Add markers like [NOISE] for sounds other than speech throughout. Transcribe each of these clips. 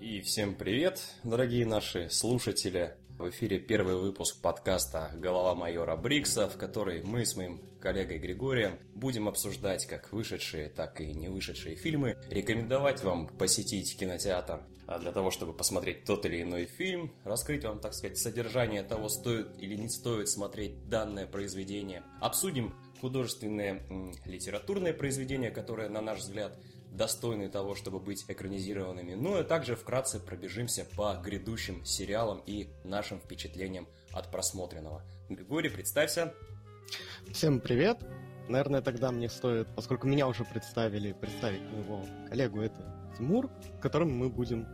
И всем привет, дорогие наши слушатели. В эфире первый выпуск подкаста «Голова майора Брикса», в который мы с моим коллегой Григорием будем обсуждать как вышедшие, так и не вышедшие фильмы, рекомендовать вам посетить кинотеатр а для того, чтобы посмотреть тот или иной фильм, раскрыть вам, так сказать, содержание того, стоит или не стоит смотреть данное произведение. Обсудим художественные литературные произведения, которые, на наш взгляд, достойны того, чтобы быть экранизированными. Ну и также вкратце пробежимся по грядущим сериалам и нашим впечатлениям от просмотренного. Григорий, представься. Всем привет! Наверное, тогда мне стоит, поскольку меня уже представили, представить моего коллегу, это Тимур, с которым мы будем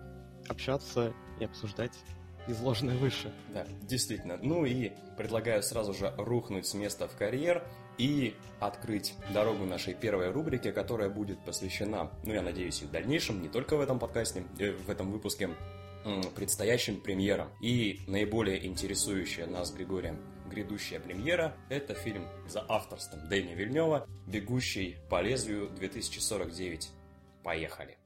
общаться и обсуждать изложенное выше. Да, действительно. Ну и предлагаю сразу же рухнуть с места в карьер и открыть дорогу нашей первой рубрике, которая будет посвящена, ну я надеюсь, и в дальнейшем, не только в этом подкасте, э, в этом выпуске, предстоящим премьерам. И наиболее интересующая нас Григорием грядущая премьера – это фильм за авторством Дэни Вильнева «Бегущий по лезвию 2049». Поехали!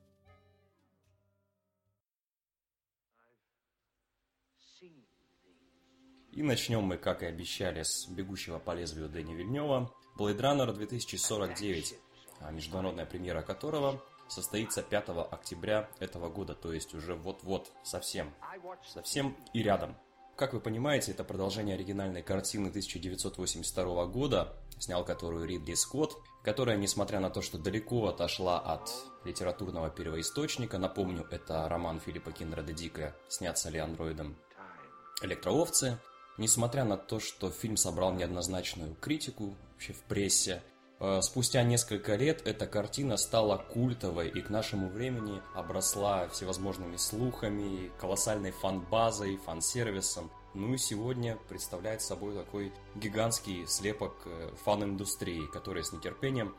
И начнем мы, как и обещали, с «Бегущего по лезвию» Дэни Вильнева. Blade Runner 2049, а международная премьера которого состоится 5 октября этого года, то есть уже вот-вот, совсем, совсем и рядом. Как вы понимаете, это продолжение оригинальной картины 1982 года, снял которую Ридли Скотт, которая, несмотря на то, что далеко отошла от литературного первоисточника, напомню, это роман Филиппа Киндреда Дика «Снятся ли андроидом электроовцы», Несмотря на то, что фильм собрал неоднозначную критику вообще в прессе, э, спустя несколько лет эта картина стала культовой и к нашему времени обросла всевозможными слухами, колоссальной фан-базой, фан-сервисом. Ну и сегодня представляет собой такой гигантский слепок э, фан-индустрии, который с нетерпением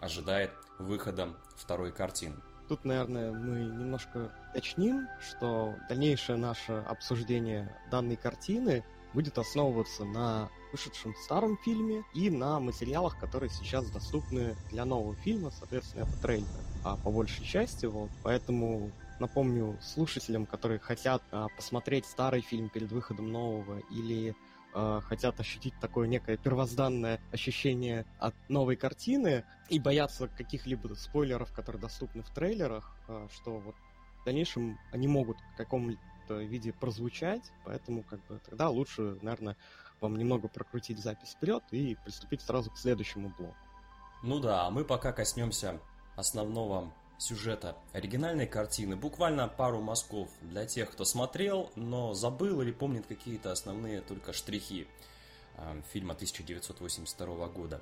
ожидает выхода второй картины. Тут, наверное, мы немножко уточним, что дальнейшее наше обсуждение данной картины будет основываться на вышедшем старом фильме и на материалах, которые сейчас доступны для нового фильма, соответственно, это трейлеры, а по большей части, вот, поэтому напомню слушателям, которые хотят а, посмотреть старый фильм перед выходом нового или а, хотят ощутить такое некое первозданное ощущение от новой картины и боятся каких-либо спойлеров, которые доступны в трейлерах, а, что вот в дальнейшем они могут к какому виде прозвучать, поэтому как бы тогда лучше, наверное, вам немного прокрутить запись вперед и приступить сразу к следующему блоку. Ну да, а мы пока коснемся основного сюжета оригинальной картины. Буквально пару мазков для тех, кто смотрел, но забыл или помнит какие-то основные только штрихи э, фильма 1982 года.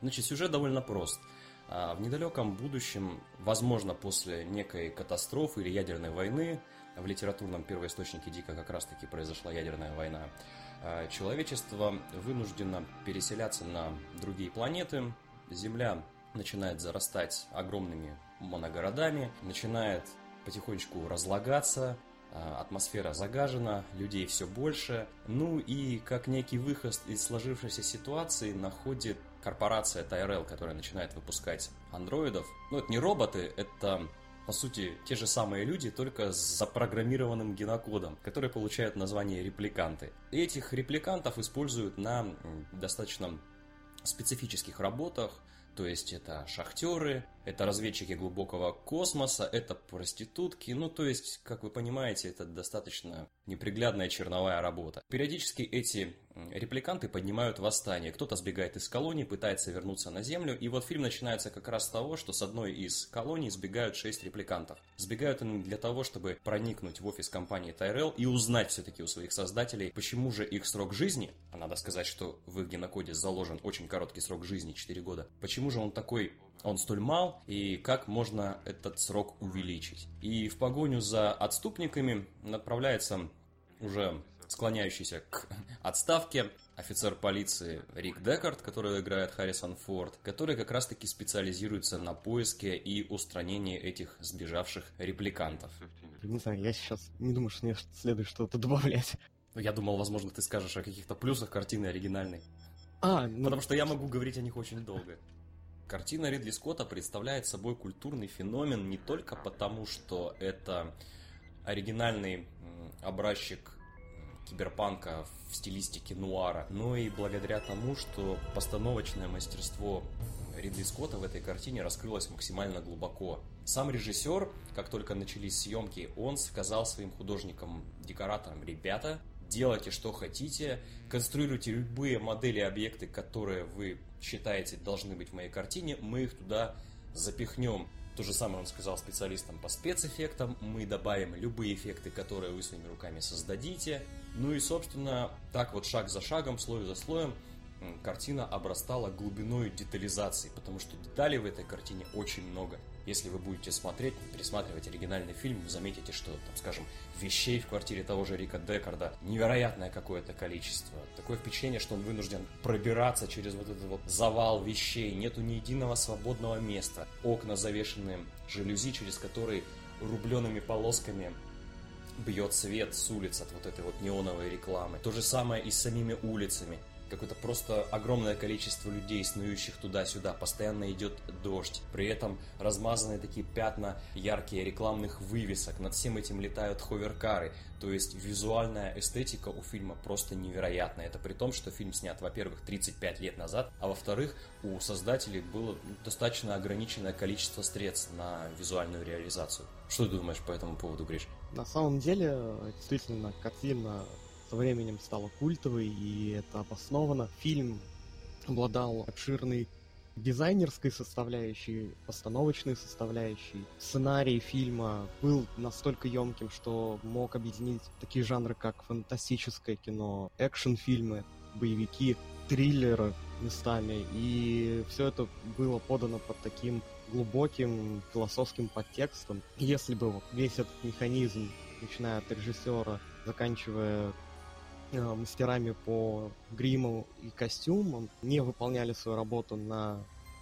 Значит, сюжет довольно прост. А, в недалеком будущем, возможно, после некой катастрофы или ядерной войны, в литературном первоисточнике Дика как раз-таки произошла ядерная война, а, человечество вынуждено переселяться на другие планеты. Земля начинает зарастать огромными моногородами, начинает потихонечку разлагаться, а, атмосфера загажена, людей все больше. Ну и как некий выход из сложившейся ситуации находит корпорация Tyrell, которая начинает выпускать андроидов. Ну, это не роботы, это по сути, те же самые люди, только с запрограммированным генокодом, которые получают название репликанты. И этих репликантов используют на достаточно специфических работах, то есть это шахтеры, это разведчики глубокого космоса, это проститутки, ну то есть, как вы понимаете, это достаточно неприглядная черновая работа. Периодически эти репликанты поднимают восстание, кто-то сбегает из колонии, пытается вернуться на Землю, и вот фильм начинается как раз с того, что с одной из колоний сбегают шесть репликантов. Сбегают они для того, чтобы проникнуть в офис компании Tyrell и узнать все-таки у своих создателей, почему же их срок жизни, а надо сказать, что в их генокоде заложен очень короткий срок жизни, 4 года, почему же он такой он столь мал, и как можно этот срок увеличить. И в погоню за отступниками отправляется уже склоняющийся к отставке, офицер полиции Рик Декард, который играет Харрисон Форд, который как раз-таки специализируется на поиске и устранении этих сбежавших репликантов. Не знаю, я сейчас не думаю, что мне следует что-то добавлять. Я думал, возможно, ты скажешь о каких-то плюсах картины оригинальной. А, ну... Потому что я могу говорить о них очень долго. Картина Ридли Скотта представляет собой культурный феномен не только потому, что это оригинальный образчик киберпанка в стилистике нуара, но и благодаря тому, что постановочное мастерство Ридли Скотта в этой картине раскрылось максимально глубоко. Сам режиссер, как только начались съемки, он сказал своим художникам-декораторам, ребята, делайте что хотите, конструируйте любые модели объекты, которые вы считаете должны быть в моей картине, мы их туда запихнем. То же самое он сказал специалистам по спецэффектам. Мы добавим любые эффекты, которые вы своими руками создадите. Ну и, собственно, так вот шаг за шагом, слой за слоем картина обрастала глубиной детализации, потому что деталей в этой картине очень много. Если вы будете смотреть, пересматривать оригинальный фильм, вы заметите, что, там, скажем, вещей в квартире того же Рика Декарда невероятное какое-то количество. Такое впечатление, что он вынужден пробираться через вот этот вот завал вещей. Нету ни единого свободного места. Окна завешены жалюзи, через которые рубленными полосками бьет свет с улиц от вот этой вот неоновой рекламы. То же самое и с самими улицами какое-то просто огромное количество людей, снующих туда-сюда, постоянно идет дождь, при этом размазанные такие пятна яркие рекламных вывесок, над всем этим летают ховеркары, то есть визуальная эстетика у фильма просто невероятная. Это при том, что фильм снят, во-первых, 35 лет назад, а во-вторых, у создателей было достаточно ограниченное количество средств на визуальную реализацию. Что ты думаешь по этому поводу, Гриш? На самом деле, действительно, картина со временем стала культовой, и это обосновано. Фильм обладал обширной дизайнерской составляющей, постановочной составляющей. Сценарий фильма был настолько емким, что мог объединить такие жанры, как фантастическое кино, экшн-фильмы, боевики, триллеры местами. И все это было подано под таким глубоким философским подтекстом. Если бы весь этот механизм, начиная от режиссера, заканчивая Э, мастерами по гриму и костюмам не выполняли свою работу на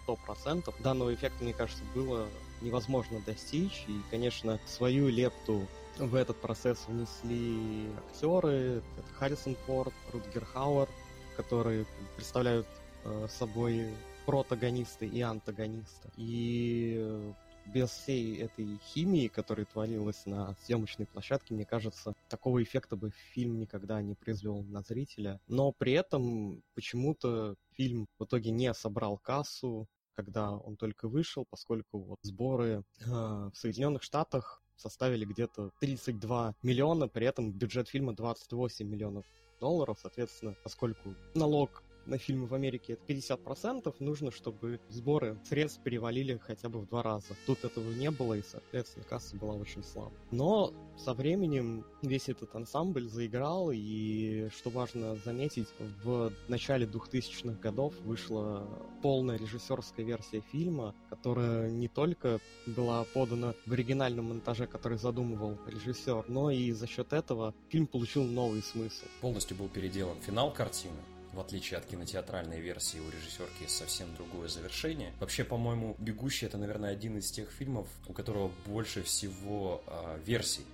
100%. Данного эффекта, мне кажется, было невозможно достичь. И, конечно, свою лепту в этот процесс внесли актеры. Это Харрисон Форд, Рутгер Хауэр, которые представляют э, собой протагониста и антагониста. И без всей этой химии, которая творилась на съемочной площадке, мне кажется, такого эффекта бы фильм никогда не произвел на зрителя. Но при этом почему-то фильм в итоге не собрал кассу, когда он только вышел, поскольку вот сборы э, в Соединенных Штатах составили где-то 32 миллиона, при этом бюджет фильма 28 миллионов долларов, соответственно, поскольку налог на фильмы в Америке это 50%, нужно, чтобы сборы средств перевалили хотя бы в два раза. Тут этого не было, и, соответственно, касса была очень слабая. Но со временем весь этот ансамбль заиграл, и, что важно заметить, в начале 2000-х годов вышла полная режиссерская версия фильма, которая не только была подана в оригинальном монтаже, который задумывал режиссер, но и за счет этого фильм получил новый смысл. Полностью был переделан финал картины, в отличие от кинотеатральной версии, у режиссерки совсем другое завершение. Вообще, по-моему, «Бегущий» — это, наверное, один из тех фильмов, у которого больше всего э, версий.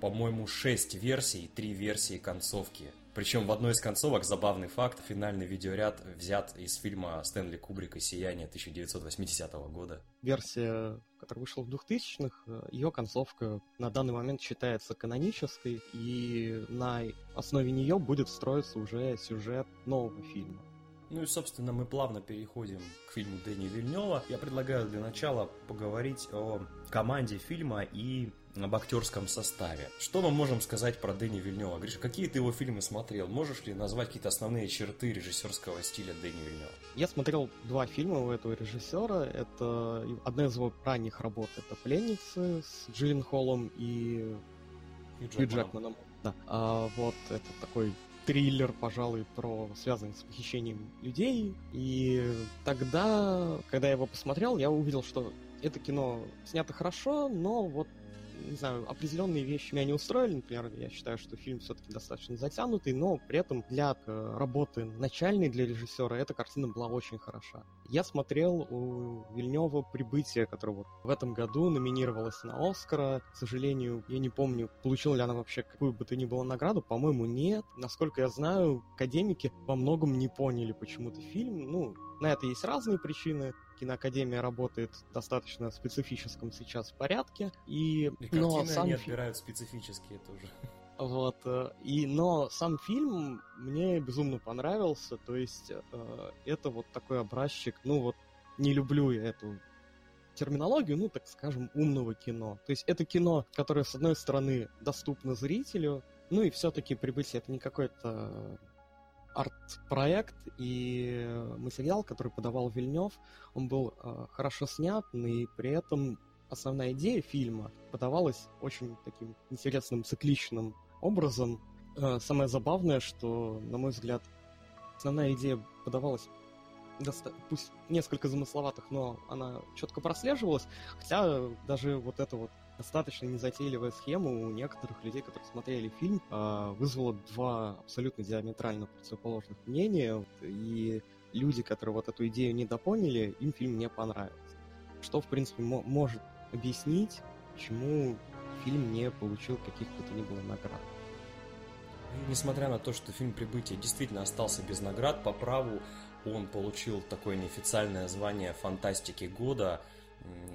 По-моему, шесть версий, три версии концовки. Причем в одной из концовок забавный факт, финальный видеоряд взят из фильма Стэнли Кубрика «Сияние» 1980 года. Версия, которая вышла в 2000-х, ее концовка на данный момент считается канонической, и на основе нее будет строиться уже сюжет нового фильма. Ну и, собственно, мы плавно переходим к фильму Дэни Вильнева. Я предлагаю для начала поговорить о команде фильма и об актерском составе. Что мы можем сказать про Дэни Вильнева? Гриша, какие ты его фильмы смотрел? Можешь ли назвать какие-то основные черты режиссерского стиля Дэни Вильнева? Я смотрел два фильма у этого режиссера. Это одна из его ранних работ. Это «Пленницы» с Джиллин Холлом и Хью Джекманом. Да. А, вот это такой триллер, пожалуй, про связанный с похищением людей. И тогда, когда я его посмотрел, я увидел, что это кино снято хорошо, но вот не знаю, определенные вещи меня не устроили. Например, я считаю, что фильм все-таки достаточно затянутый, но при этом для э, работы начальной для режиссера эта картина была очень хороша. Я смотрел у Вильнева «Прибытие», которое вот в этом году номинировалось на Оскара. К сожалению, я не помню, получила ли она вообще какую бы то ни было награду. По-моему, нет. Насколько я знаю, академики во многом не поняли почему-то фильм. Ну, на это есть разные причины. Киноакадемия работает в достаточно специфическом сейчас порядке. И, и но сам они отбирают специфические тоже. Вот, э, и, но сам фильм мне безумно понравился, то есть э, это вот такой образчик, ну вот, не люблю я эту терминологию, ну, так скажем, умного кино. То есть это кино, которое, с одной стороны, доступно зрителю, ну и все-таки «Прибытие» — это не какой-то арт-проект и материал, который подавал Вильнев, он был э, хорошо снят, и при этом основная идея фильма подавалась очень таким интересным, цикличным образом. Э, самое забавное, что, на мой взгляд, основная идея подавалась доста- пусть несколько замысловатых, но она четко прослеживалась, хотя даже вот это вот достаточно незатейливая схема у некоторых людей, которые смотрели фильм, а, вызвала два абсолютно диаметрально противоположных мнения, и люди, которые вот эту идею не допоняли, им фильм не понравился. Что, в принципе, может объяснить, почему фильм не получил каких-то то ни было наград. Несмотря на то, что фильм «Прибытие» действительно остался без наград, по праву он получил такое неофициальное звание фантастики года –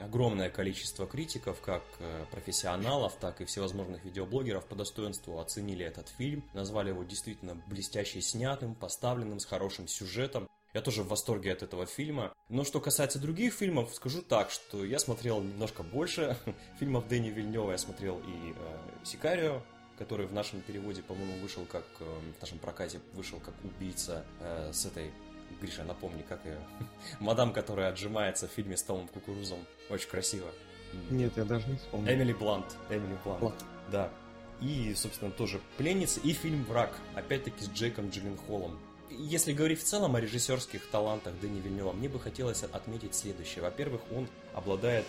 огромное количество критиков, как э, профессионалов, так и всевозможных видеоблогеров по достоинству оценили этот фильм, назвали его действительно блестяще снятым, поставленным, с хорошим сюжетом. Я тоже в восторге от этого фильма. Но что касается других фильмов, скажу так, что я смотрел немножко больше [LAUGHS] фильмов Дэни Вильнева. Я смотрел и э, «Сикарио», который в нашем переводе, по-моему, вышел как... Э, в нашем прокате вышел как убийца э, с этой Гриша, напомни, как ее? [LAUGHS] Мадам, которая отжимается в фильме с Томом Кукурузом. Очень красиво. Нет, я даже не вспомнил. Эмили Блант. Эмили Блант. Блант. Да. И, собственно, тоже «Пленница» и фильм «Враг», опять-таки с Джейком Джилленхолом. Если говорить в целом о режиссерских талантах Дэни Вильнева, мне бы хотелось отметить следующее. Во-первых, он обладает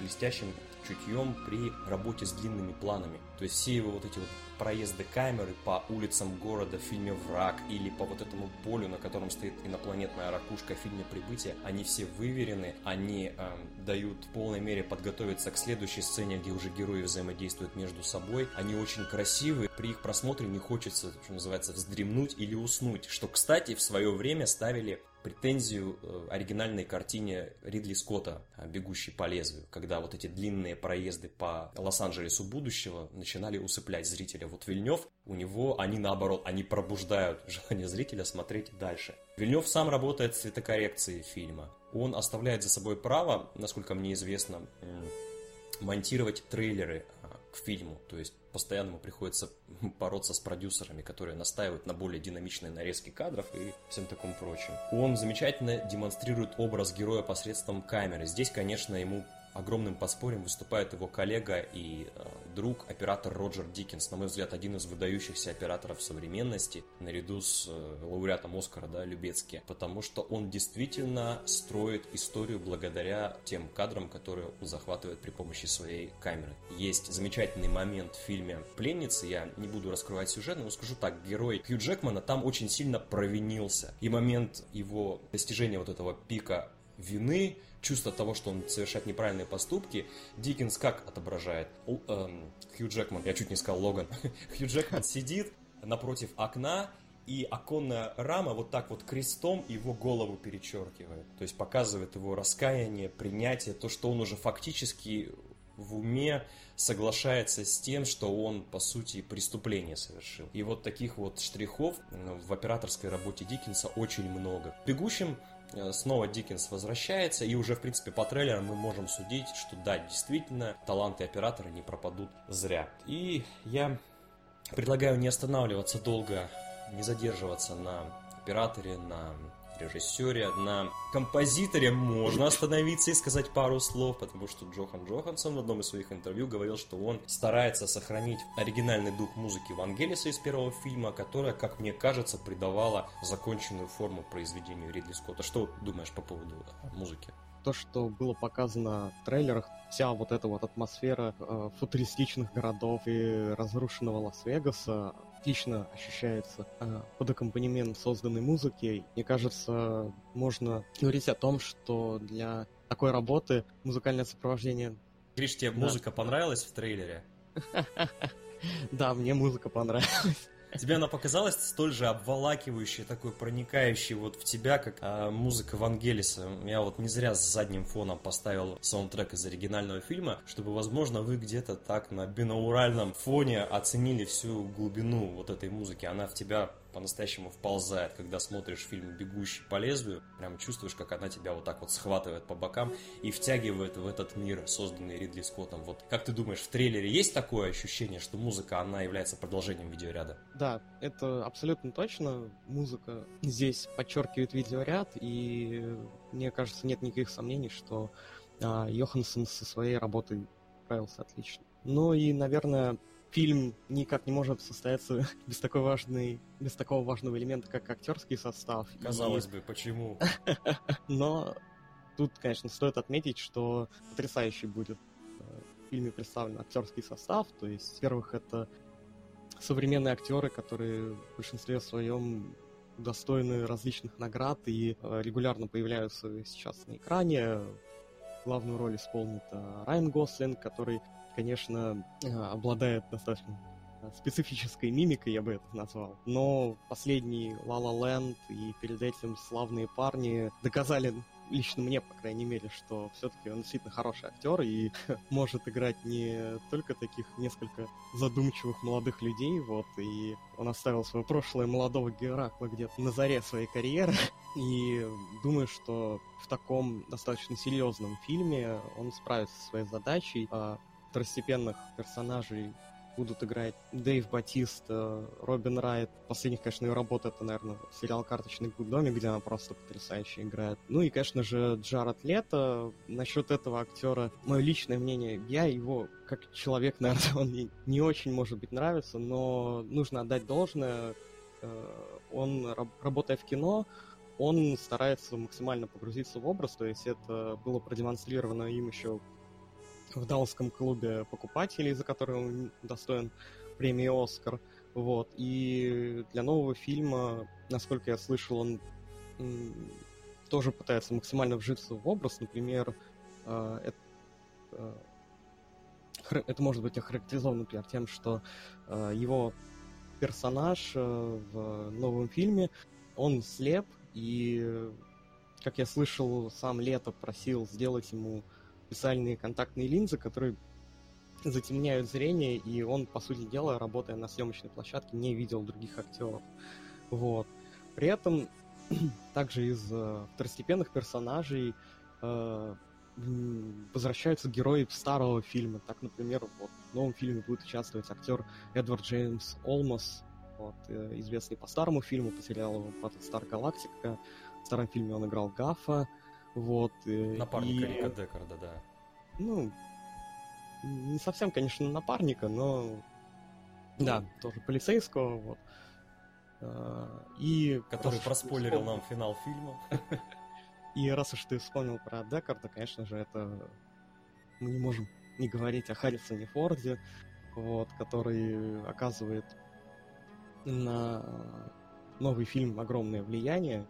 блестящим чутьем при работе с длинными планами. То есть все его вот эти вот проезды камеры по улицам города в фильме «Враг» или по вот этому полю, на котором стоит инопланетная ракушка в фильме «Прибытие», они все выверены, они э, дают в полной мере подготовиться к следующей сцене, где уже герои взаимодействуют между собой. Они очень красивые, при их просмотре не хочется, что называется, вздремнуть или уснуть, что, кстати, в свое время ставили претензию э, оригинальной картине Ридли Скотта «Бегущий по лезвию», когда вот эти длинные проезды по Лос-Анджелесу будущего начинали усыплять зрителя. Вот Вильнев, у него они наоборот, они пробуждают [LAUGHS] желание зрителя смотреть дальше. Вильнев сам работает с цветокоррекцией фильма. Он оставляет за собой право, насколько мне известно, монтировать трейлеры а, к фильму. То есть постоянно ему приходится [LAUGHS] бороться с продюсерами, которые настаивают на более динамичной нарезке кадров и всем таком прочем. Он замечательно демонстрирует образ героя посредством камеры. Здесь, конечно, ему огромным подспорьем выступает его коллега и э, друг, оператор Роджер Диккенс, на мой взгляд, один из выдающихся операторов современности, наряду с э, лауреатом Оскара, да, Любецки, потому что он действительно строит историю благодаря тем кадрам, которые он захватывает при помощи своей камеры. Есть замечательный момент в фильме «Пленницы», я не буду раскрывать сюжет, но скажу так, герой Хью Джекмана там очень сильно провинился, и момент его достижения вот этого пика вины, чувство того, что он совершает неправильные поступки, Диккенс как отображает? Л, эм, Хью Джекман, я чуть не сказал Логан, [LAUGHS] Хью Джекман сидит напротив окна, и оконная рама вот так вот крестом его голову перечеркивает. То есть показывает его раскаяние, принятие, то, что он уже фактически в уме соглашается с тем, что он, по сути, преступление совершил. И вот таких вот штрихов в операторской работе Диккенса очень много. «Бегущим» Э, снова Диккенс возвращается, и уже, в принципе, по трейлерам мы можем судить, что да, действительно, таланты оператора не пропадут зря. И я предлагаю не останавливаться долго, не задерживаться на операторе, на режиссере, на композиторе можно остановиться и сказать пару слов, потому что Джохан Джохансон в одном из своих интервью говорил, что он старается сохранить оригинальный дух музыки Вангелиса из первого фильма, которая, как мне кажется, придавала законченную форму произведению Ридли Скотта. Что думаешь по поводу музыки? то, что было показано в трейлерах, вся вот эта вот атмосфера э, футуристичных городов и разрушенного Лас-Вегаса отлично ощущается э, под аккомпанемент созданной музыки. Мне кажется, можно говорить о том, что для такой работы музыкальное сопровождение... Гриш, тебе да. музыка понравилась в трейлере? [LAUGHS] Да, мне музыка понравилась. Тебе она показалась столь же обволакивающей, такой проникающей вот в тебя, как а, музыка Вангелиса. Я вот не зря с задним фоном поставил саундтрек из оригинального фильма, чтобы, возможно, вы где-то так на бинауральном фоне оценили всю глубину вот этой музыки. Она в тебя по-настоящему вползает, когда смотришь фильм «Бегущий по лезвию», прям чувствуешь, как она тебя вот так вот схватывает по бокам и втягивает в этот мир, созданный Ридли Скоттом. Вот как ты думаешь, в трейлере есть такое ощущение, что музыка, она является продолжением видеоряда? Да, это абсолютно точно. Музыка здесь подчеркивает видеоряд, и мне кажется, нет никаких сомнений, что а, Йоханссон со своей работой справился отлично. Ну и, наверное, фильм никак не может состояться [LAUGHS] без такой важной, без такого важного элемента, как актерский состав. Казалось и... бы, почему? [LAUGHS] Но тут, конечно, стоит отметить, что потрясающий будет э, в фильме представлен актерский состав. То есть, во-первых, это современные актеры, которые в большинстве своем достойны различных наград и э, регулярно появляются сейчас на экране. Главную роль исполнит э, Райан Гослинг, который конечно, э, обладает достаточно э, специфической мимикой, я бы это назвал. Но последний La La Land и перед этим славные парни доказали лично мне, по крайней мере, что все-таки он действительно хороший актер и [LAUGHS] может играть не только таких несколько задумчивых молодых людей, вот, и он оставил свое прошлое молодого Геракла где-то на заре своей карьеры, [LAUGHS] и думаю, что в таком достаточно серьезном фильме он справится со своей задачей, а второстепенных персонажей будут играть Дэйв Батист, Робин Райт. Последних, конечно, ее работа это, наверное, сериал «Карточный домик», где она просто потрясающе играет. Ну и, конечно же, Джаред Лето. Насчет этого актера, мое личное мнение, я его, как человек, [LAUGHS] наверное, он не очень, может быть, нравится, но нужно отдать должное. Э, он, работая в кино, он старается максимально погрузиться в образ, то есть это было продемонстрировано им еще в Далласском клубе покупателей, за который он достоин премии «Оскар». Вот. И для нового фильма, насколько я слышал, он тоже пытается максимально вжиться в образ. Например, э, это, э, это может быть охарактеризовано, например, тем, что э, его персонаж в новом фильме, он слеп, и, как я слышал, сам Лето просил сделать ему специальные контактные линзы, которые затемняют зрение, и он, по сути дела, работая на съемочной площадке, не видел других актеров. Вот. При этом [CLEARS THROAT] также из э, второстепенных персонажей э, возвращаются герои старого фильма. Так, например, вот, в новом фильме будет участвовать актер Эдвард Джеймс Олмос, вот, э, известный по старому фильму, по сериалу «Стар Галактика». В старом фильме он играл Гафа. Вот, напарника и... Рика Декарда, да. Ну, не совсем, конечно, напарника, но... Да, тоже полицейского, вот. А, и... Который проспойлерил нам финал фильма. И раз уж ты вспомнил про Декарда, конечно же, это... Мы не можем не говорить о Харрисоне Форде, вот, который оказывает на новый фильм огромное влияние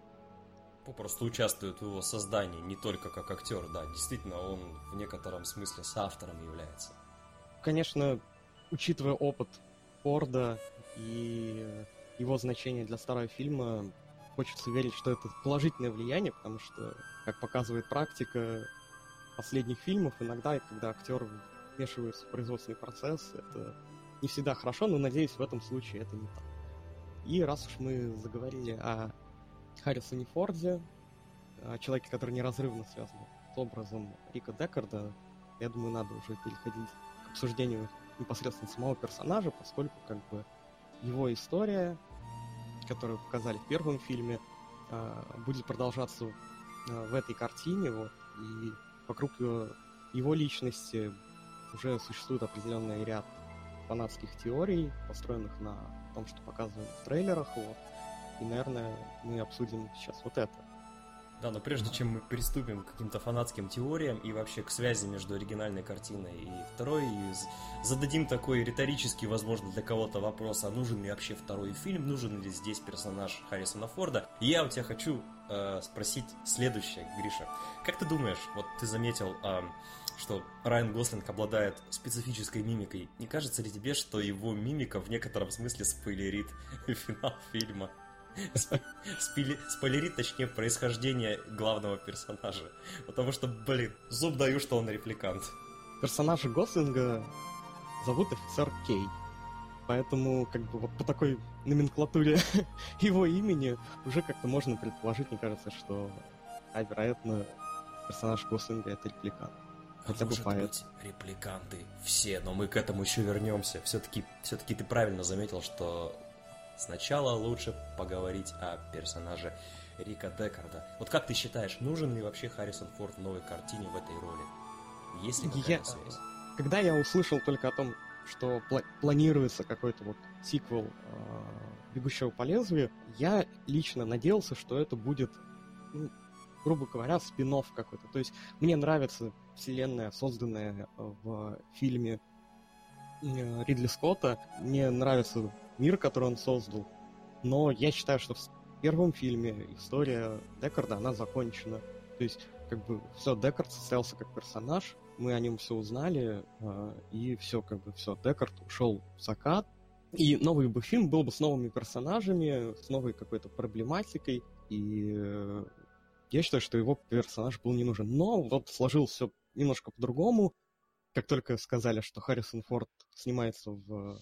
попросту участвует в его создании, не только как актер, да, действительно, он в некотором смысле соавтором является. Конечно, учитывая опыт Форда и его значение для старого фильма, хочется верить, что это положительное влияние, потому что, как показывает практика последних фильмов, иногда, когда актер вмешивается в производственный процесс, это не всегда хорошо, но, надеюсь, в этом случае это не так. И раз уж мы заговорили о Харрисоне Форде, человеке, который неразрывно связан с образом Рика Декарда, я думаю, надо уже переходить к обсуждению непосредственно самого персонажа, поскольку как бы его история, которую показали в первом фильме, а, будет продолжаться а, в этой картине, вот, и вокруг его личности уже существует определенный ряд фанатских теорий, построенных на том, что показывали в трейлерах, вот, и, наверное, мы обсудим сейчас вот это. Да, но прежде чем мы приступим к каким-то фанатским теориям и вообще к связи между оригинальной картиной и второй, и зададим такой риторический, возможно, для кого-то вопрос, а нужен ли вообще второй фильм, нужен ли здесь персонаж Харрисона Форда. Я у тебя хочу э, спросить следующее, Гриша. Как ты думаешь, вот ты заметил, э, что Райан Гослинг обладает специфической мимикой. Не кажется ли тебе, что его мимика в некотором смысле спойлерит [LAUGHS] финал фильма? [LAUGHS] Спили... Спойлерит, точнее, происхождение главного персонажа. Потому что, блин, зуб даю, что он репликант. Персонажа Гослинга зовут офицер Кей. Поэтому, как бы, вот по такой номенклатуре [LAUGHS] его имени уже как-то можно предположить, мне кажется, что, а, вероятно, персонаж Гослинга — это репликант. Хотя бы поэт. быть, репликанты все, но мы к этому еще вернемся. Все-таки все ты правильно заметил, что Сначала лучше поговорить о персонаже Рика Декарда. Вот как ты считаешь, нужен ли вообще Харрисон Форд в новой картине в этой роли? Есть ли какая-то я... связь? Когда я услышал только о том, что пла- планируется какой-то вот сиквел э, «Бегущего по лезвию», я лично надеялся, что это будет, ну, грубо говоря, спин какой-то. То есть мне нравится вселенная, созданная в фильме э, Ридли Скотта. Мне нравится мир, который он создал. Но я считаю, что в первом фильме история Декарда, она закончена. То есть, как бы, все, Декард состоялся как персонаж, мы о нем все узнали, э, и все, как бы, все, Декард ушел в закат, и новый бы фильм был бы с новыми персонажами, с новой какой-то проблематикой, и э, я считаю, что его персонаж был не нужен. Но вот сложилось все немножко по-другому. Как только сказали, что Харрисон Форд снимается в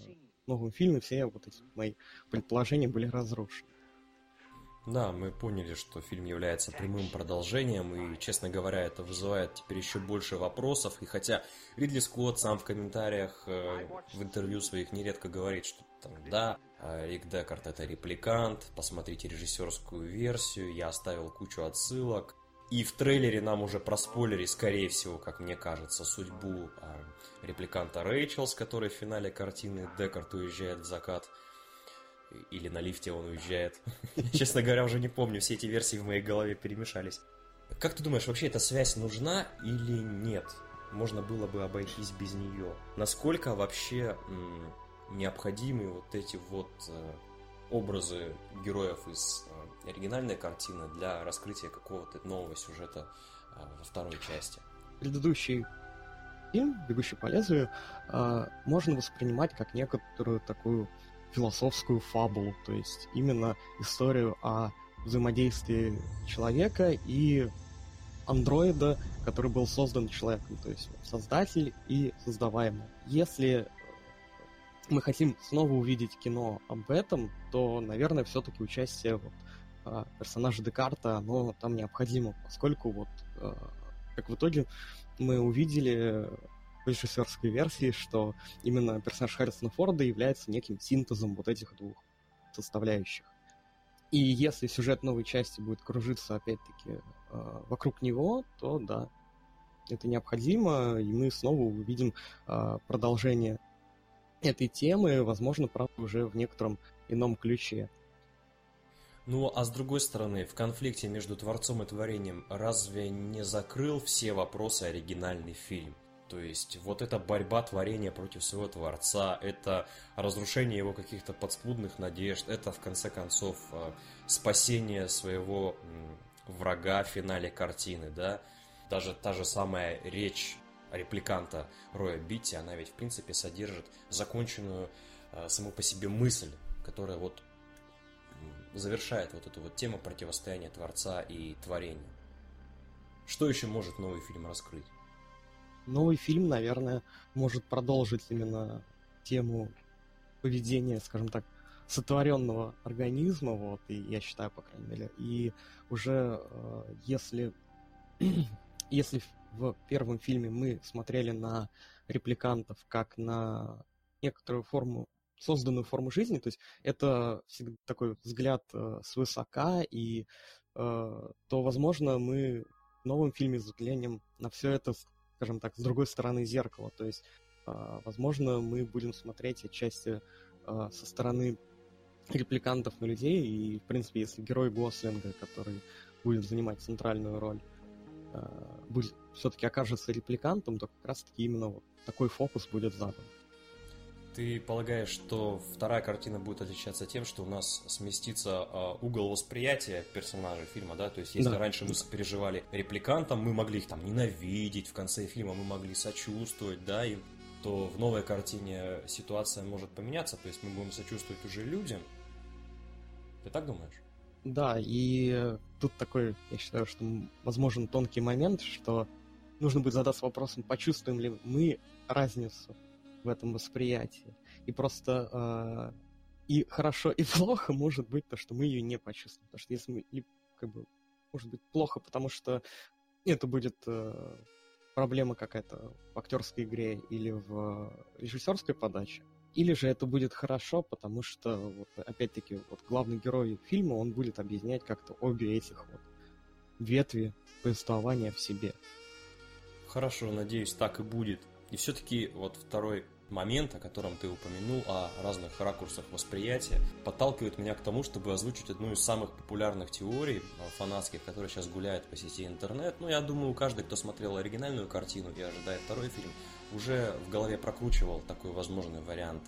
новом фильме все вот эти мои предположения были разрушены. Да, мы поняли, что фильм является прямым продолжением, и, честно говоря, это вызывает теперь еще больше вопросов. И хотя Ридли Скотт сам в комментариях э, в интервью своих нередко говорит, что там, да, э, Рик Декарт это репликант, посмотрите режиссерскую версию, я оставил кучу отсылок. И в трейлере нам уже проспойлерили, скорее всего, как мне кажется, судьбу э, репликанта Рэйчел, с которой в финале картины Декарт уезжает в закат. Или на лифте он уезжает. [LAUGHS] Честно говоря, уже не помню, все эти версии в моей голове перемешались. Как ты думаешь, вообще эта связь нужна или нет? Можно было бы обойтись без нее. Насколько вообще необходимы вот эти вот э, образы героев из э, оригинальной картины для раскрытия какого-то нового сюжета э, во второй части? Предыдущий фильм «Бегущий по лезвию» э, можно воспринимать как некоторую такую философскую фабулу, то есть именно историю о взаимодействии человека и андроида, который был создан человеком, то есть создатель и создаваемый. Если мы хотим снова увидеть кино об этом, то, наверное, все-таки участие вот, а, персонажа Декарта, оно там необходимо, поскольку вот а, как в итоге мы увидели в режиссерской версии, что именно персонаж Харрисона Форда является неким синтезом вот этих двух составляющих. И если сюжет новой части будет кружиться, опять-таки, э, вокруг него, то да, это необходимо, и мы снова увидим продолжение этой темы, возможно, правда, уже в некотором ином ключе. Ну, а с другой стороны, в конфликте между Творцом и Творением разве не закрыл все вопросы оригинальный фильм? То есть вот эта борьба творения против своего Творца, это разрушение его каких-то подспудных надежд, это в конце концов э, спасение своего врага в финале картины, да? Даже та же самая речь репликанта Роя Битти, она ведь в принципе содержит законченную э, саму по себе мысль, которая вот завершает вот эту вот тему противостояния Творца и творения. Что еще может новый фильм раскрыть? Новый фильм, наверное, может продолжить именно тему поведения, скажем так, сотворенного организма, вот, и я считаю, по крайней мере, и уже э, если, [CLEARS THROAT] если в первом фильме мы смотрели на репликантов как на некоторую форму созданную форму жизни, то есть это всегда такой взгляд э, свысока, и э, то, возможно, мы в новом фильме взглянем на все это, скажем так, с другой стороны зеркала, то есть, э, возможно, мы будем смотреть отчасти э, со стороны репликантов на людей, и, в принципе, если герой Гослинга, который будет занимать центральную роль, будет все-таки окажется репликантом, то как раз-таки именно вот такой фокус будет задан. Ты полагаешь, что вторая картина будет отличаться тем, что у нас сместится э, угол восприятия персонажей фильма, да? То есть, если да. раньше мы сопереживали репликантам, мы могли их там ненавидеть, в конце фильма мы могли сочувствовать, да, им, то в новой картине ситуация может поменяться, то есть мы будем сочувствовать уже людям. Ты так думаешь? Да, и тут такой, я считаю, что возможен тонкий момент, что нужно будет задаться вопросом, почувствуем ли мы разницу в этом восприятии. И просто э, и хорошо, и [LAUGHS] плохо может быть то, что мы ее не почувствуем. Потому что если мы, и, как бы, может быть плохо, потому что это будет э, проблема какая-то в актерской игре или в режиссерской подаче. Или же это будет хорошо, потому что, вот, опять-таки, вот главный герой фильма, он будет объединять как-то обе этих вот ветви повествования в себе. Хорошо, надеюсь, так и будет. И все-таки вот второй момент, о котором ты упомянул, о разных ракурсах восприятия, подталкивает меня к тому, чтобы озвучить одну из самых популярных теорий э, фанатских, которая сейчас гуляет по сети интернет. Ну, я думаю, каждый, кто смотрел оригинальную картину и ожидает второй фильм, уже в голове прокручивал такой возможный вариант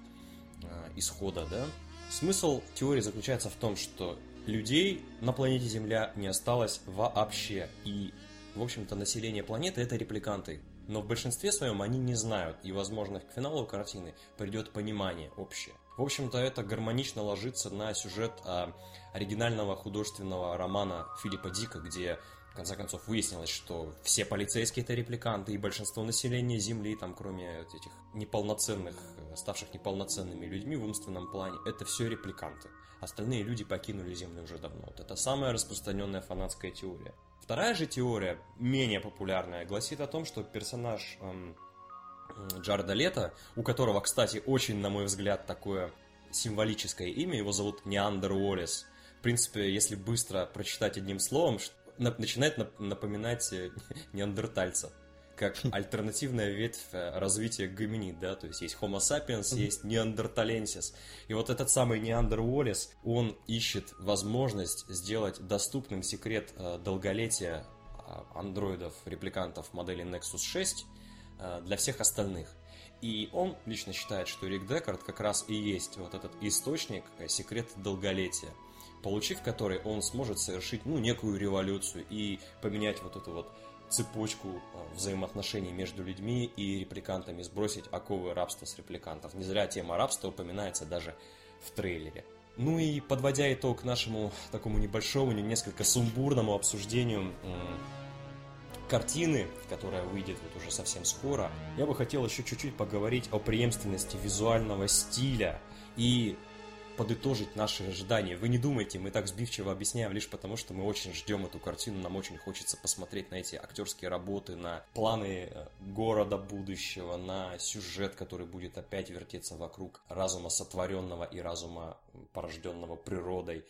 э, исхода, да? Смысл теории заключается в том, что людей на планете Земля не осталось вообще, и, в общем-то, население планеты – это репликанты, но в большинстве своем они не знают, и, возможно, к финалу картины придет понимание общее. В общем-то, это гармонично ложится на сюжет а, оригинального художественного романа Филиппа Дика, где в конце концов выяснилось, что все полицейские это репликанты, и большинство населения Земли, там, кроме этих неполноценных, ставших неполноценными людьми в умственном плане, это все репликанты. Остальные люди покинули Землю уже давно. Вот это самая распространенная фанатская теория. Вторая же теория, менее популярная, гласит о том, что персонаж эм, Джареда Лето, у которого, кстати, очень, на мой взгляд, такое символическое имя, его зовут Неандер Уоллес. В принципе, если быстро прочитать одним словом, начинает напоминать э, [LAUGHS] неандертальца как [LAUGHS] альтернативная ветвь э, развития гоминид, да, то есть есть Homo sapiens, есть неандерталенсис. И вот этот самый Неандер Уоллес, он ищет возможность сделать доступным секрет э, долголетия а, андроидов, репликантов модели Nexus 6 э, для всех остальных. И он лично считает, что Рик Декард как раз и есть вот этот источник, секрет долголетия, получив который он сможет совершить ну, некую революцию и поменять вот эту вот цепочку а, взаимоотношений между людьми и репликантами, сбросить оковы рабства с репликантов. Не зря тема рабства упоминается даже в трейлере. Ну и подводя итог нашему такому небольшому, несколько сумбурному обсуждению картины, которая выйдет вот уже совсем скоро, я бы хотел еще чуть-чуть поговорить о преемственности визуального стиля и подытожить наши ожидания. Вы не думайте, мы так сбивчиво объясняем лишь потому, что мы очень ждем эту картину, нам очень хочется посмотреть на эти актерские работы, на планы э, города будущего, на сюжет, который будет опять вертеться вокруг разума сотворенного и разума порожденного природой.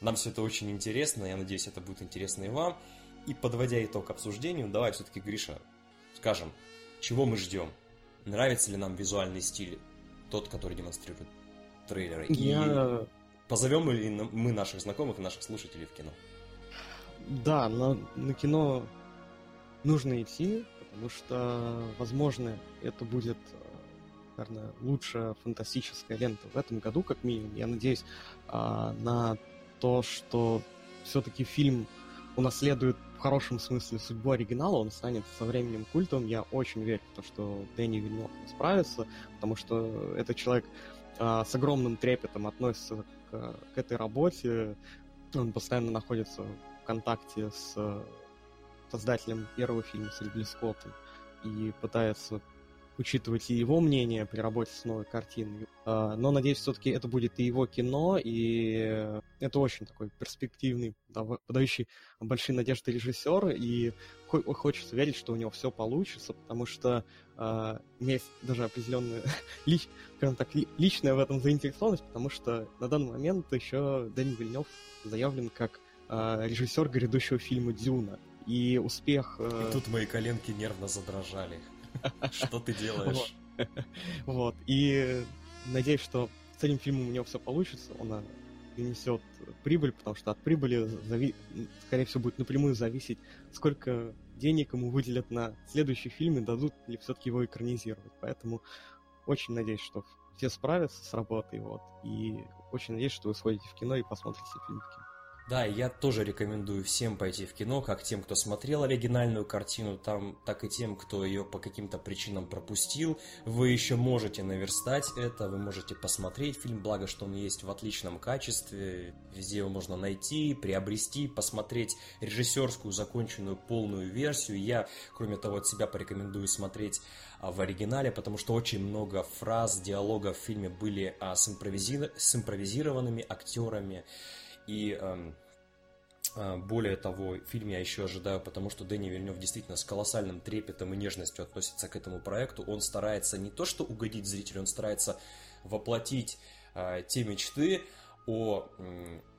Нам все это очень интересно, я надеюсь, это будет интересно и вам. И подводя итог обсуждению, давай все-таки, Гриша, скажем, чего мы ждем? Нравится ли нам визуальный стиль, тот, который демонстрирует трейлеры. Я... И позовем ли мы наших знакомых и наших слушателей в кино? Да, но на кино нужно идти, потому что, возможно, это будет, наверное, лучшая фантастическая лента в этом году, как минимум. Я надеюсь а, на то, что все-таки фильм унаследует в хорошем смысле судьбу оригинала, он станет со временем культом. Я очень верю в то, что Дэнни Вильнев справится, потому что этот человек с огромным трепетом относится к, к этой работе. Он постоянно находится в контакте с создателем первого фильма, с Ридли Скоттом, и пытается учитывать и его мнение при работе с новой картиной. А, но, надеюсь, все-таки это будет и его кино, и это очень такой перспективный, подающий большие надежды режиссер, и хочется верить, что у него все получится, потому что у меня есть даже определенная [LAUGHS] лич, так, личная в этом заинтересованность, потому что на данный момент еще Дэнни Вильнев заявлен как э, режиссер грядущего фильма «Дюна». И успех... Э... И тут мои коленки нервно задрожали. [LAUGHS] Что ты делаешь? [LAUGHS] Вот. И надеюсь, что с этим фильмом у него все получится. Он принесет прибыль, потому что от прибыли, зави... скорее всего, будет напрямую зависеть, сколько денег ему выделят на следующий фильм и дадут ли все-таки его экранизировать. Поэтому очень надеюсь, что все справятся с работой, вот, и очень надеюсь, что вы сходите в кино и посмотрите фильм в кино. Да, я тоже рекомендую всем пойти в кино, как тем, кто смотрел оригинальную картину, там, так и тем, кто ее по каким-то причинам пропустил. Вы еще можете наверстать это, вы можете посмотреть фильм, благо, что он есть в отличном качестве, везде его можно найти, приобрести, посмотреть режиссерскую законченную полную версию. Я, кроме того, от себя порекомендую смотреть а, в оригинале, потому что очень много фраз, диалогов в фильме были а, с, импровизи... с импровизированными актерами. И эм, э, более того, фильм я еще ожидаю, потому что Дэнни Вильнев действительно с колоссальным трепетом и нежностью относится к этому проекту. Он старается не то что угодить зрителю, он старается воплотить э, те мечты о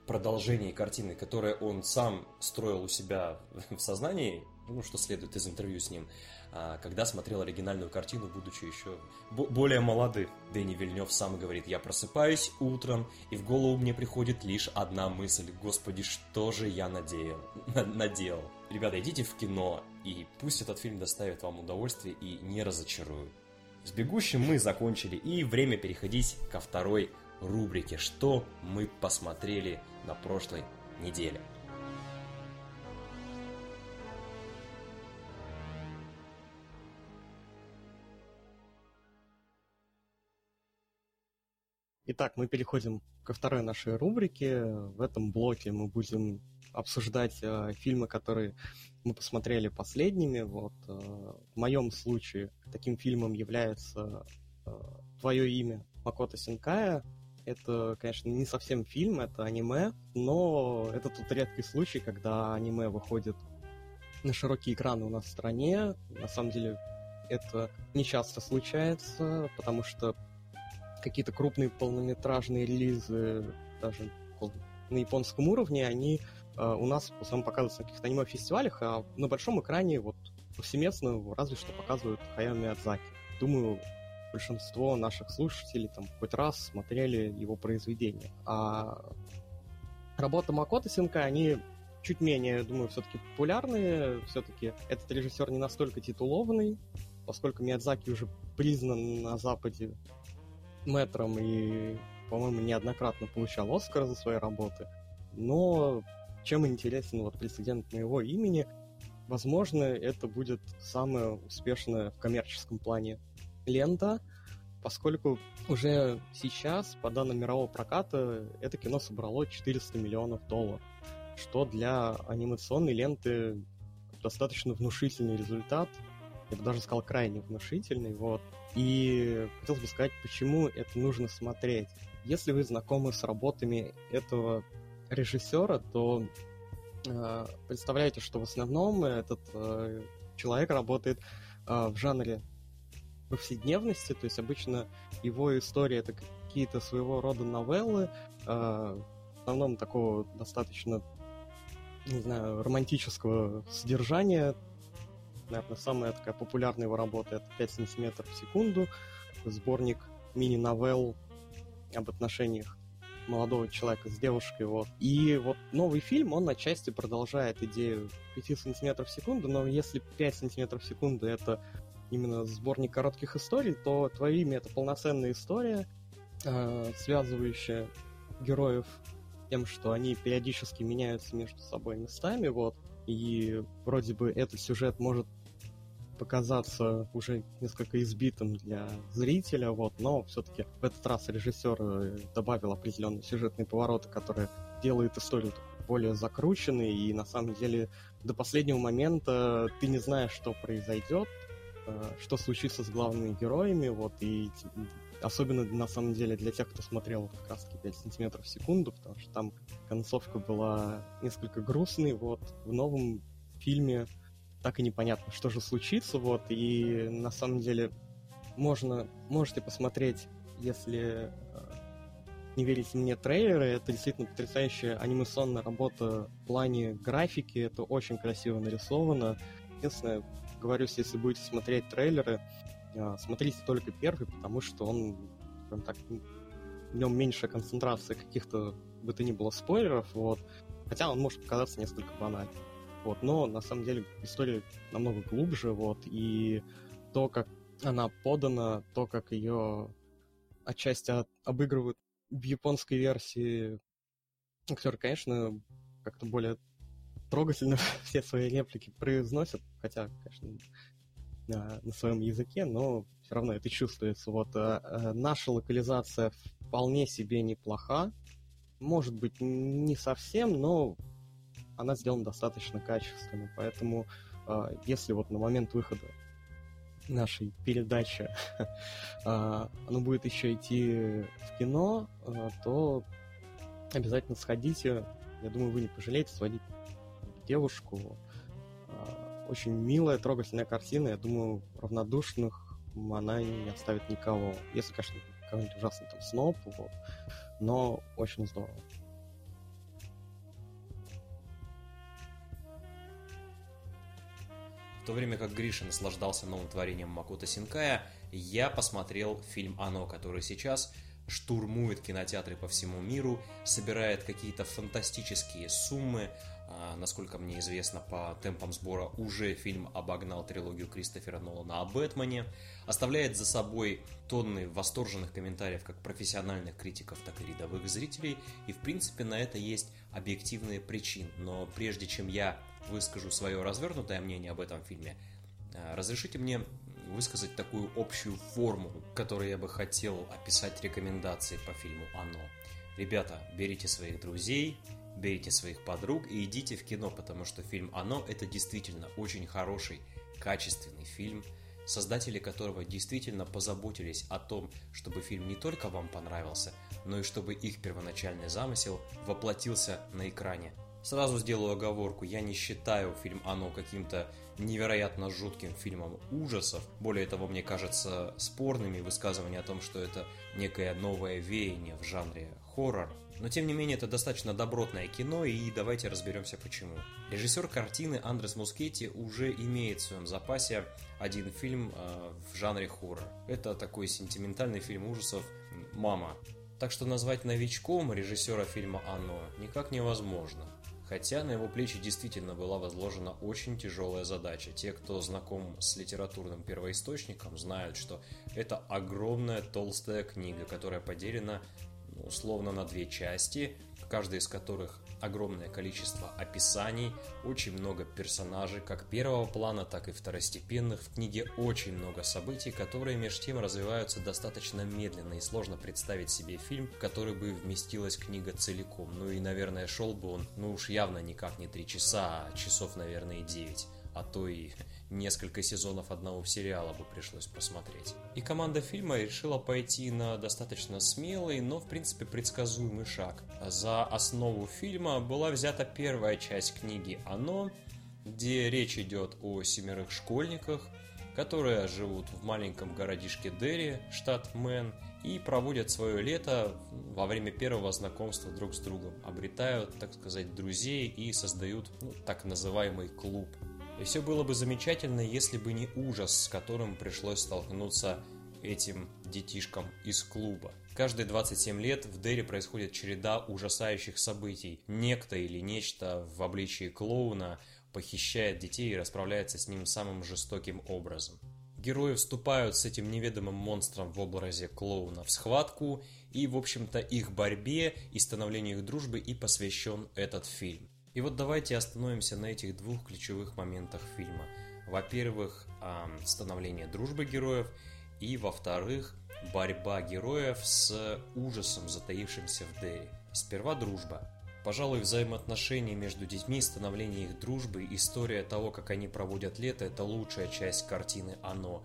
продолжении картины, которые он сам строил у себя в сознании, ну, что следует из интервью с ним. А, когда смотрел оригинальную картину, будучи еще более молодым. Дэнни Вильнев сам говорит, я просыпаюсь утром, и в голову мне приходит лишь одна мысль, господи, что же я надеял, наделал. Ребята, идите в кино, и пусть этот фильм доставит вам удовольствие и не разочарует. С «Бегущим» мы закончили, и время переходить ко второй рубрике, что мы посмотрели на прошлой неделе. Итак, мы переходим ко второй нашей рубрике. В этом блоке мы будем обсуждать э, фильмы, которые мы посмотрели последними. Вот, э, в моем случае таким фильмом является э, «Твое имя» Макото Синкая. Это, конечно, не совсем фильм, это аниме, но это тут редкий случай, когда аниме выходит на широкие экраны у нас в стране. На самом деле это не часто случается, потому что какие-то крупные полнометражные релизы, даже на японском уровне, они э, у нас в основном показываются на каких-то аниме-фестивалях, а на большом экране вот повсеместно разве что показывают Хаяо Миядзаки. Думаю, большинство наших слушателей там хоть раз смотрели его произведения. А работа Макото Синка, они чуть менее, думаю, все-таки популярные. Все-таки этот режиссер не настолько титулованный, поскольку Миядзаки уже признан на Западе мэтром и, по-моему, неоднократно получал Оскар за свои работы. Но чем интересен вот прецедент моего имени, возможно, это будет самая успешная в коммерческом плане лента, поскольку уже сейчас, по данным мирового проката, это кино собрало 400 миллионов долларов, что для анимационной ленты достаточно внушительный результат, я бы даже сказал крайне внушительный, вот. И хотелось бы сказать, почему это нужно смотреть. Если вы знакомы с работами этого режиссера, то э, представляете, что в основном этот э, человек работает э, в жанре повседневности, то есть обычно его история это какие-то своего рода новеллы, э, в основном такого достаточно, не знаю, романтического содержания, наверное, самая такая популярная его работа это 5 сантиметров в секунду, сборник мини-новелл об отношениях молодого человека с девушкой, вот. И вот новый фильм, он отчасти продолжает идею 5 сантиметров в секунду, но если 5 сантиметров в секунду это именно сборник коротких историй, то «Твое имя» — это полноценная история, э, связывающая героев тем, что они периодически меняются между собой местами, вот, и вроде бы этот сюжет может показаться уже несколько избитым для зрителя, вот, но все-таки в этот раз режиссер э, добавил определенные сюжетные повороты, которые делают историю более закрученной, и на самом деле до последнего момента ты не знаешь, что произойдет, э, что случится с главными героями, вот, и особенно на самом деле для тех, кто смотрел как раз 5 сантиметров в секунду, потому что там концовка была несколько грустной, вот, в новом фильме так и непонятно, что же случится, вот, и на самом деле можно, можете посмотреть, если э, не верите мне трейлеры, это действительно потрясающая анимационная работа в плане графики, это очень красиво нарисовано. Единственное, говорю, если будете смотреть трейлеры, э, смотрите только первый, потому что он прям так в нем меньше концентрации каких-то бы то ни было спойлеров, вот. Хотя он может показаться несколько банальным. Вот, но на самом деле история намного глубже, вот, и то, как она подана, то, как ее отчасти от, обыгрывают в японской версии актеры, конечно, как-то более трогательно [LAUGHS] все свои реплики произносят, хотя, конечно, на, своем языке, но все равно это чувствуется. Вот а, а, наша локализация вполне себе неплоха, может быть не совсем, но она сделана достаточно качественно, поэтому а, если вот на момент выхода нашей передачи [LAUGHS] а, оно будет еще идти в кино, а, то обязательно сходите. Я думаю, вы не пожалеете сводить девушку. Очень милая, трогательная картина. Я думаю, равнодушных она не оставит никого. Если, конечно, какой-нибудь ужасный там сноп, вот. но очень здорово. То время как Гриша наслаждался новым творением Макота Синкая, я посмотрел фильм «Оно», который сейчас штурмует кинотеатры по всему миру, собирает какие-то фантастические суммы. А, насколько мне известно, по темпам сбора уже фильм обогнал трилогию Кристофера Нолана о Бэтмене, оставляет за собой тонны восторженных комментариев как профессиональных критиков, так и рядовых зрителей, и в принципе на это есть объективные причины. Но прежде чем я выскажу свое развернутое мнение об этом фильме, э, разрешите мне высказать такую общую формулу, которой я бы хотел описать рекомендации по фильму «Оно». Ребята, берите своих друзей, берите своих подруг и идите в кино, потому что фильм «Оно» — это действительно очень хороший, качественный фильм, создатели которого действительно позаботились о том, чтобы фильм не только вам понравился, но и чтобы их первоначальный замысел воплотился на экране Сразу сделаю оговорку, я не считаю фильм «Оно» каким-то невероятно жутким фильмом ужасов. Более того, мне кажется спорными высказывания о том, что это некое новое веяние в жанре хоррор. Но тем не менее, это достаточно добротное кино, и давайте разберемся почему. Режиссер картины Андрес Мускетти уже имеет в своем запасе один фильм э, в жанре хоррор. Это такой сентиментальный фильм ужасов «Мама». Так что назвать новичком режиссера фильма «Оно» никак невозможно. Хотя на его плечи действительно была возложена очень тяжелая задача. Те, кто знаком с литературным первоисточником, знают, что это огромная толстая книга, которая поделена ну, условно на две части, каждая из которых огромное количество описаний, очень много персонажей, как первого плана, так и второстепенных. В книге очень много событий, которые между тем развиваются достаточно медленно и сложно представить себе фильм, в который бы вместилась книга целиком. Ну и, наверное, шел бы он, ну уж явно никак не три часа, а часов, наверное, девять а то и несколько сезонов одного сериала бы пришлось просмотреть. И команда фильма решила пойти на достаточно смелый, но в принципе предсказуемый шаг. За основу фильма была взята первая часть книги «Оно», где речь идет о семерых школьниках, которые живут в маленьком городишке Дерри, штат Мэн, и проводят свое лето во время первого знакомства друг с другом, обретают, так сказать, друзей и создают ну, так называемый клуб – и все было бы замечательно, если бы не ужас, с которым пришлось столкнуться этим детишкам из клуба. Каждые 27 лет в Дерри происходит череда ужасающих событий. Некто или нечто в обличии клоуна похищает детей и расправляется с ним самым жестоким образом. Герои вступают с этим неведомым монстром в образе клоуна в схватку, и, в общем-то, их борьбе и становлению их дружбы и посвящен этот фильм. И вот давайте остановимся на этих двух ключевых моментах фильма. Во-первых, становление дружбы героев, и во-вторых, борьба героев с ужасом, затаившимся в Дерри. Сперва дружба. Пожалуй, взаимоотношения между детьми, становление их дружбы, история того, как они проводят лето – это лучшая часть картины «Оно».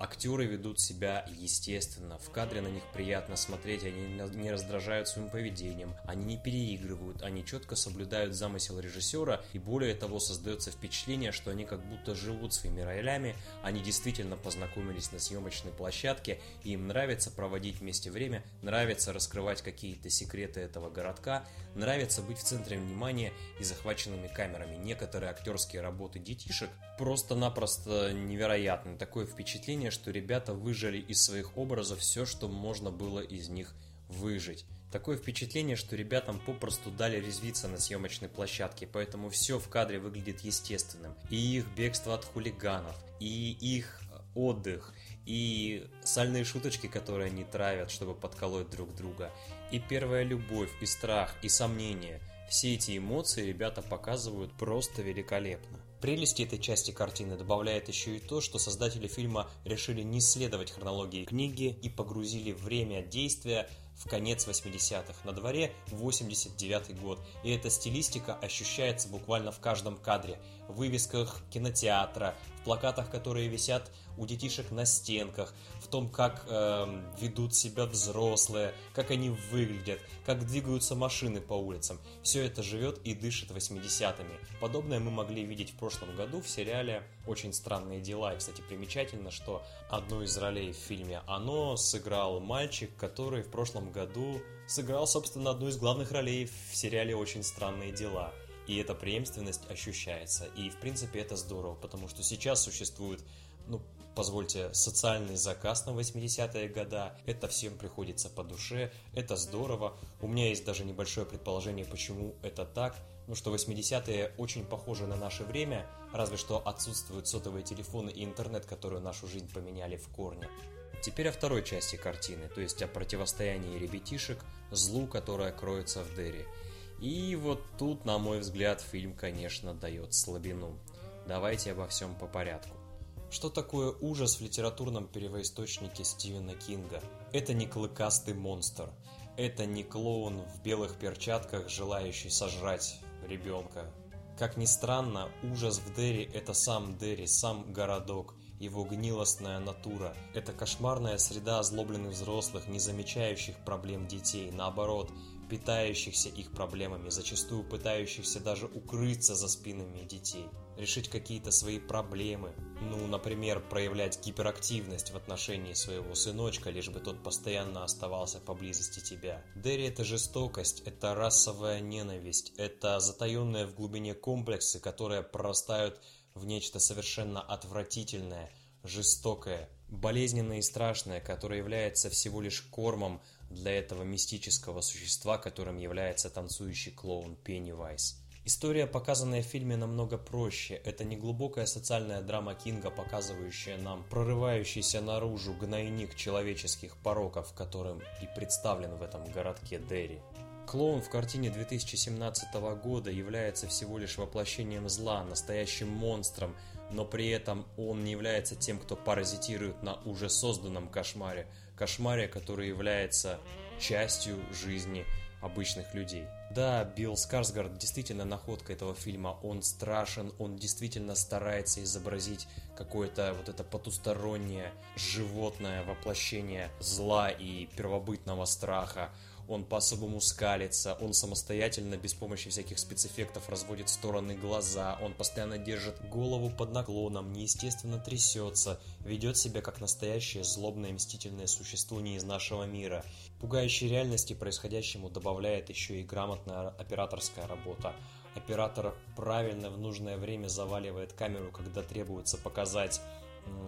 Актеры ведут себя естественно, в кадре на них приятно смотреть, они не раздражают своим поведением, они не переигрывают, они четко соблюдают замысел режиссера, и более того создается впечатление, что они как будто живут своими ролями, они действительно познакомились на съемочной площадке, и им нравится проводить вместе время, нравится раскрывать какие-то секреты этого городка, нравится быть в центре внимания и захваченными камерами. Некоторые актерские работы детишек просто-напросто невероятны. Такое впечатление, что ребята выжали из своих образов все, что можно было из них выжить. Такое впечатление, что ребятам попросту дали резвиться на съемочной площадке, поэтому все в кадре выглядит естественным. И их бегство от хулиганов, и их отдых, и сальные шуточки, которые они травят, чтобы подколоть друг друга, и первая любовь, и страх, и сомнения. Все эти эмоции ребята показывают просто великолепно. Прелести этой части картины добавляет еще и то, что создатели фильма решили не следовать хронологии книги и погрузили время действия в конец 80-х. На дворе 89 год, и эта стилистика ощущается буквально в каждом кадре. В вывесках кинотеатра, в плакатах, которые висят у детишек на стенках, в том, как э, ведут себя взрослые, как они выглядят, как двигаются машины по улицам. Все это живет и дышит 80-ми. Подобное мы могли видеть в прошлом году в сериале «Очень странные дела». И, кстати, примечательно, что одну из ролей в фильме «Оно» сыграл мальчик, который в прошлом году сыграл, собственно, одну из главных ролей в сериале «Очень странные дела». И эта преемственность ощущается. И, в принципе, это здорово, потому что сейчас существует ну, позвольте, социальный заказ на 80-е года. Это всем приходится по душе, это здорово. У меня есть даже небольшое предположение, почему это так. Ну что 80-е очень похожи на наше время, разве что отсутствуют сотовые телефоны и интернет, которые нашу жизнь поменяли в корне. Теперь о второй части картины, то есть о противостоянии ребятишек, злу, которое кроется в Дерри. И вот тут, на мой взгляд, фильм, конечно, дает слабину. Давайте обо всем по порядку. Что такое ужас в литературном первоисточнике Стивена Кинга? Это не клыкастый монстр. Это не клоун в белых перчатках, желающий сожрать ребенка. Как ни странно, ужас в Дерри – это сам Дерри, сам городок, его гнилостная натура. Это кошмарная среда озлобленных взрослых, не замечающих проблем детей, наоборот, питающихся их проблемами, зачастую пытающихся даже укрыться за спинами детей решить какие-то свои проблемы. Ну, например, проявлять гиперактивность в отношении своего сыночка, лишь бы тот постоянно оставался поблизости тебя. Дерри – это жестокость, это расовая ненависть, это затаенные в глубине комплексы, которые прорастают в нечто совершенно отвратительное, жестокое, болезненное и страшное, которое является всего лишь кормом для этого мистического существа, которым является танцующий клоун Пеннивайз. История, показанная в фильме, намного проще. Это не глубокая социальная драма Кинга, показывающая нам прорывающийся наружу гнойник человеческих пороков, которым и представлен в этом городке Дерри. Клоун в картине 2017 года является всего лишь воплощением зла, настоящим монстром, но при этом он не является тем, кто паразитирует на уже созданном кошмаре, кошмаре, который является частью жизни обычных людей. Да, Билл Скарсгард действительно находка этого фильма. Он страшен, он действительно старается изобразить какое-то вот это потустороннее животное воплощение зла и первобытного страха он по-особому скалится, он самостоятельно, без помощи всяких спецэффектов, разводит стороны глаза, он постоянно держит голову под наклоном, неестественно трясется, ведет себя как настоящее злобное мстительное существо не из нашего мира. Пугающей реальности происходящему добавляет еще и грамотная операторская работа. Оператор правильно в нужное время заваливает камеру, когда требуется показать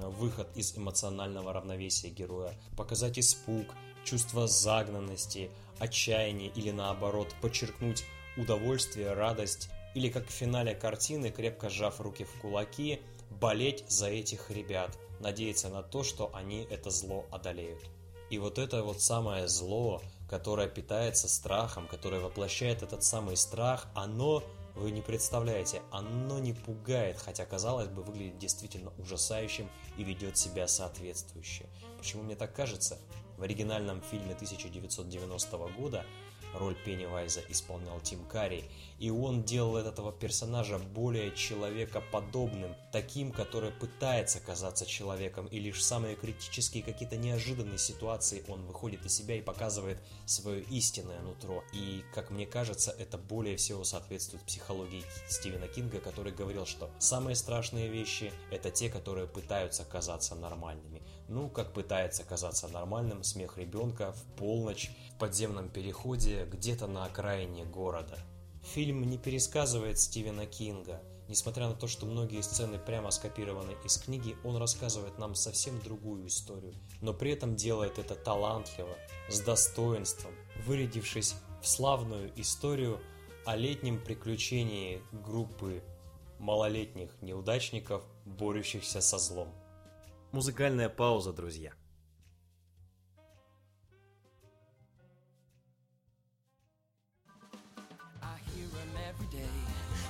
выход из эмоционального равновесия героя, показать испуг, чувство загнанности, отчаяние или наоборот подчеркнуть удовольствие, радость или как в финале картины, крепко сжав руки в кулаки, болеть за этих ребят, надеяться на то, что они это зло одолеют. И вот это вот самое зло, которое питается страхом, которое воплощает этот самый страх, оно, вы не представляете, оно не пугает, хотя, казалось бы, выглядит действительно ужасающим и ведет себя соответствующе. Почему мне так кажется? В оригинальном фильме 1990 года роль Пеннивайза исполнял Тим Карри, и он делал этого персонажа более человекоподобным, таким, который пытается казаться человеком, и лишь в самые критические какие-то неожиданные ситуации он выходит из себя и показывает свое истинное нутро. И, как мне кажется, это более всего соответствует психологии Стивена Кинга, который говорил, что самые страшные вещи – это те, которые пытаются казаться нормальными. Ну, как пытается казаться нормальным смех ребенка в полночь в подземном переходе где-то на окраине города. Фильм не пересказывает Стивена Кинга, Несмотря на то, что многие сцены прямо скопированы из книги, он рассказывает нам совсем другую историю, но при этом делает это талантливо, с достоинством, вырядившись в славную историю о летнем приключении группы малолетних неудачников, борющихся со злом. Музыкальная пауза, друзья.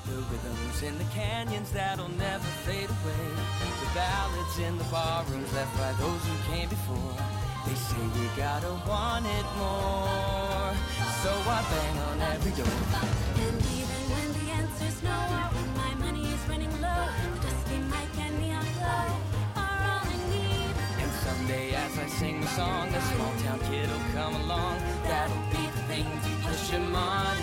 The rhythms in the canyons that'll never fade away. The ballads in the barrooms left by those who came before. They say we gotta want it more. So I bang on every door. Someday as I sing the song, a small town kid'll come along. That'll be the thing to push him on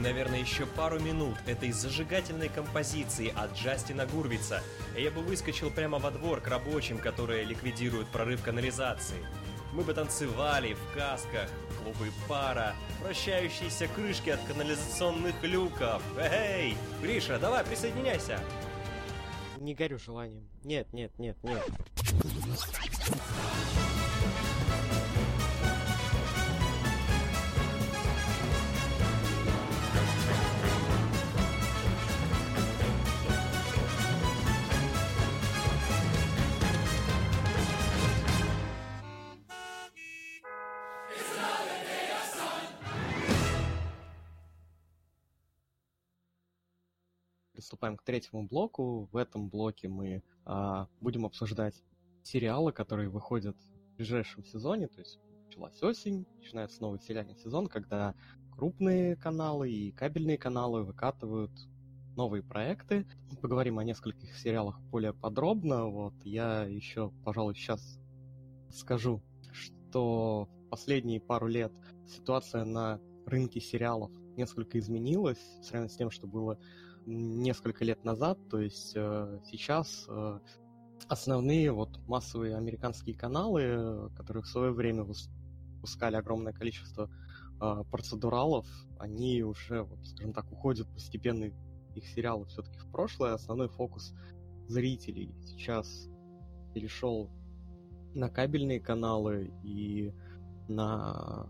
наверное, еще пару минут этой зажигательной композиции от Джастина Гурвица, я бы выскочил прямо во двор к рабочим, которые ликвидируют прорыв канализации. Мы бы танцевали в касках, клубы пара, вращающиеся крышки от канализационных люков. Эй, Гриша, давай присоединяйся! Не горю желанием. Нет, нет, нет, нет. Приступаем к третьему блоку. В этом блоке мы а, будем обсуждать сериалы, которые выходят в ближайшем сезоне. То есть началась осень, начинается новый сериальный сезон, когда крупные каналы и кабельные каналы выкатывают новые проекты. Поговорим о нескольких сериалах более подробно. Вот я еще, пожалуй, сейчас скажу, что последние пару лет ситуация на рынке сериалов несколько изменилась в сравнении с тем, что было несколько лет назад, то есть э, сейчас э, основные вот массовые американские каналы, которые в свое время выпускали огромное количество э, процедуралов, они уже, вот, скажем так, уходят постепенно их сериалы все-таки в прошлое. Основной фокус зрителей сейчас перешел на кабельные каналы и на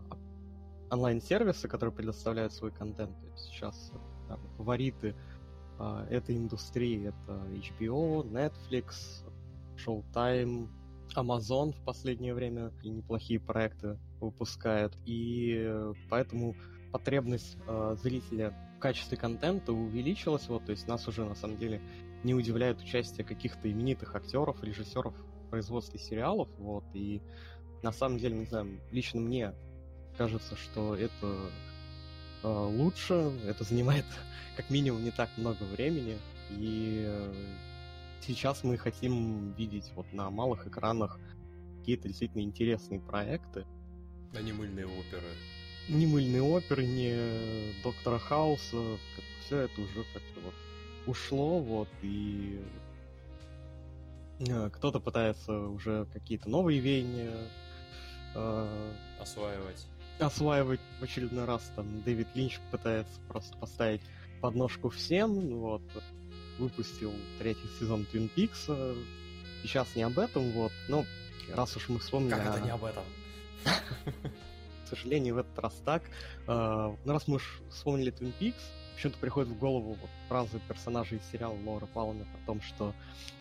онлайн-сервисы, которые предоставляют свой контент. Сейчас там, фавориты этой индустрии. Это HBO, Netflix, Showtime, Amazon в последнее время и неплохие проекты выпускает. И поэтому потребность э, зрителя в качестве контента увеличилась. Вот, то есть нас уже на самом деле не удивляет участие каких-то именитых актеров, режиссеров в производстве сериалов. Вот, и на самом деле, не знаю, лично мне кажется, что это э, лучше, это занимает [LAUGHS] как минимум не так много времени, и э, сейчас мы хотим видеть вот на малых экранах какие-то действительно интересные проекты. А не мыльные оперы. Не мыльные оперы, не Доктора Хауса, все это уже как-то вот ушло, вот, и э, кто-то пытается уже какие-то новые веяния э, осваивать. Осваивать в очередной раз, там, Дэвид Линч пытается просто поставить подножку всем, вот, выпустил третий сезон Twin Peaks, сейчас не об этом, вот, но раз уж мы вспомнили... Как это не об этом? К [LAUGHS] сожалению, в этот раз так. А, ну, раз мы уж вспомнили Twin Peaks, почему-то приходит в голову вот фразы персонажей из сериала Лора Палмер о том, что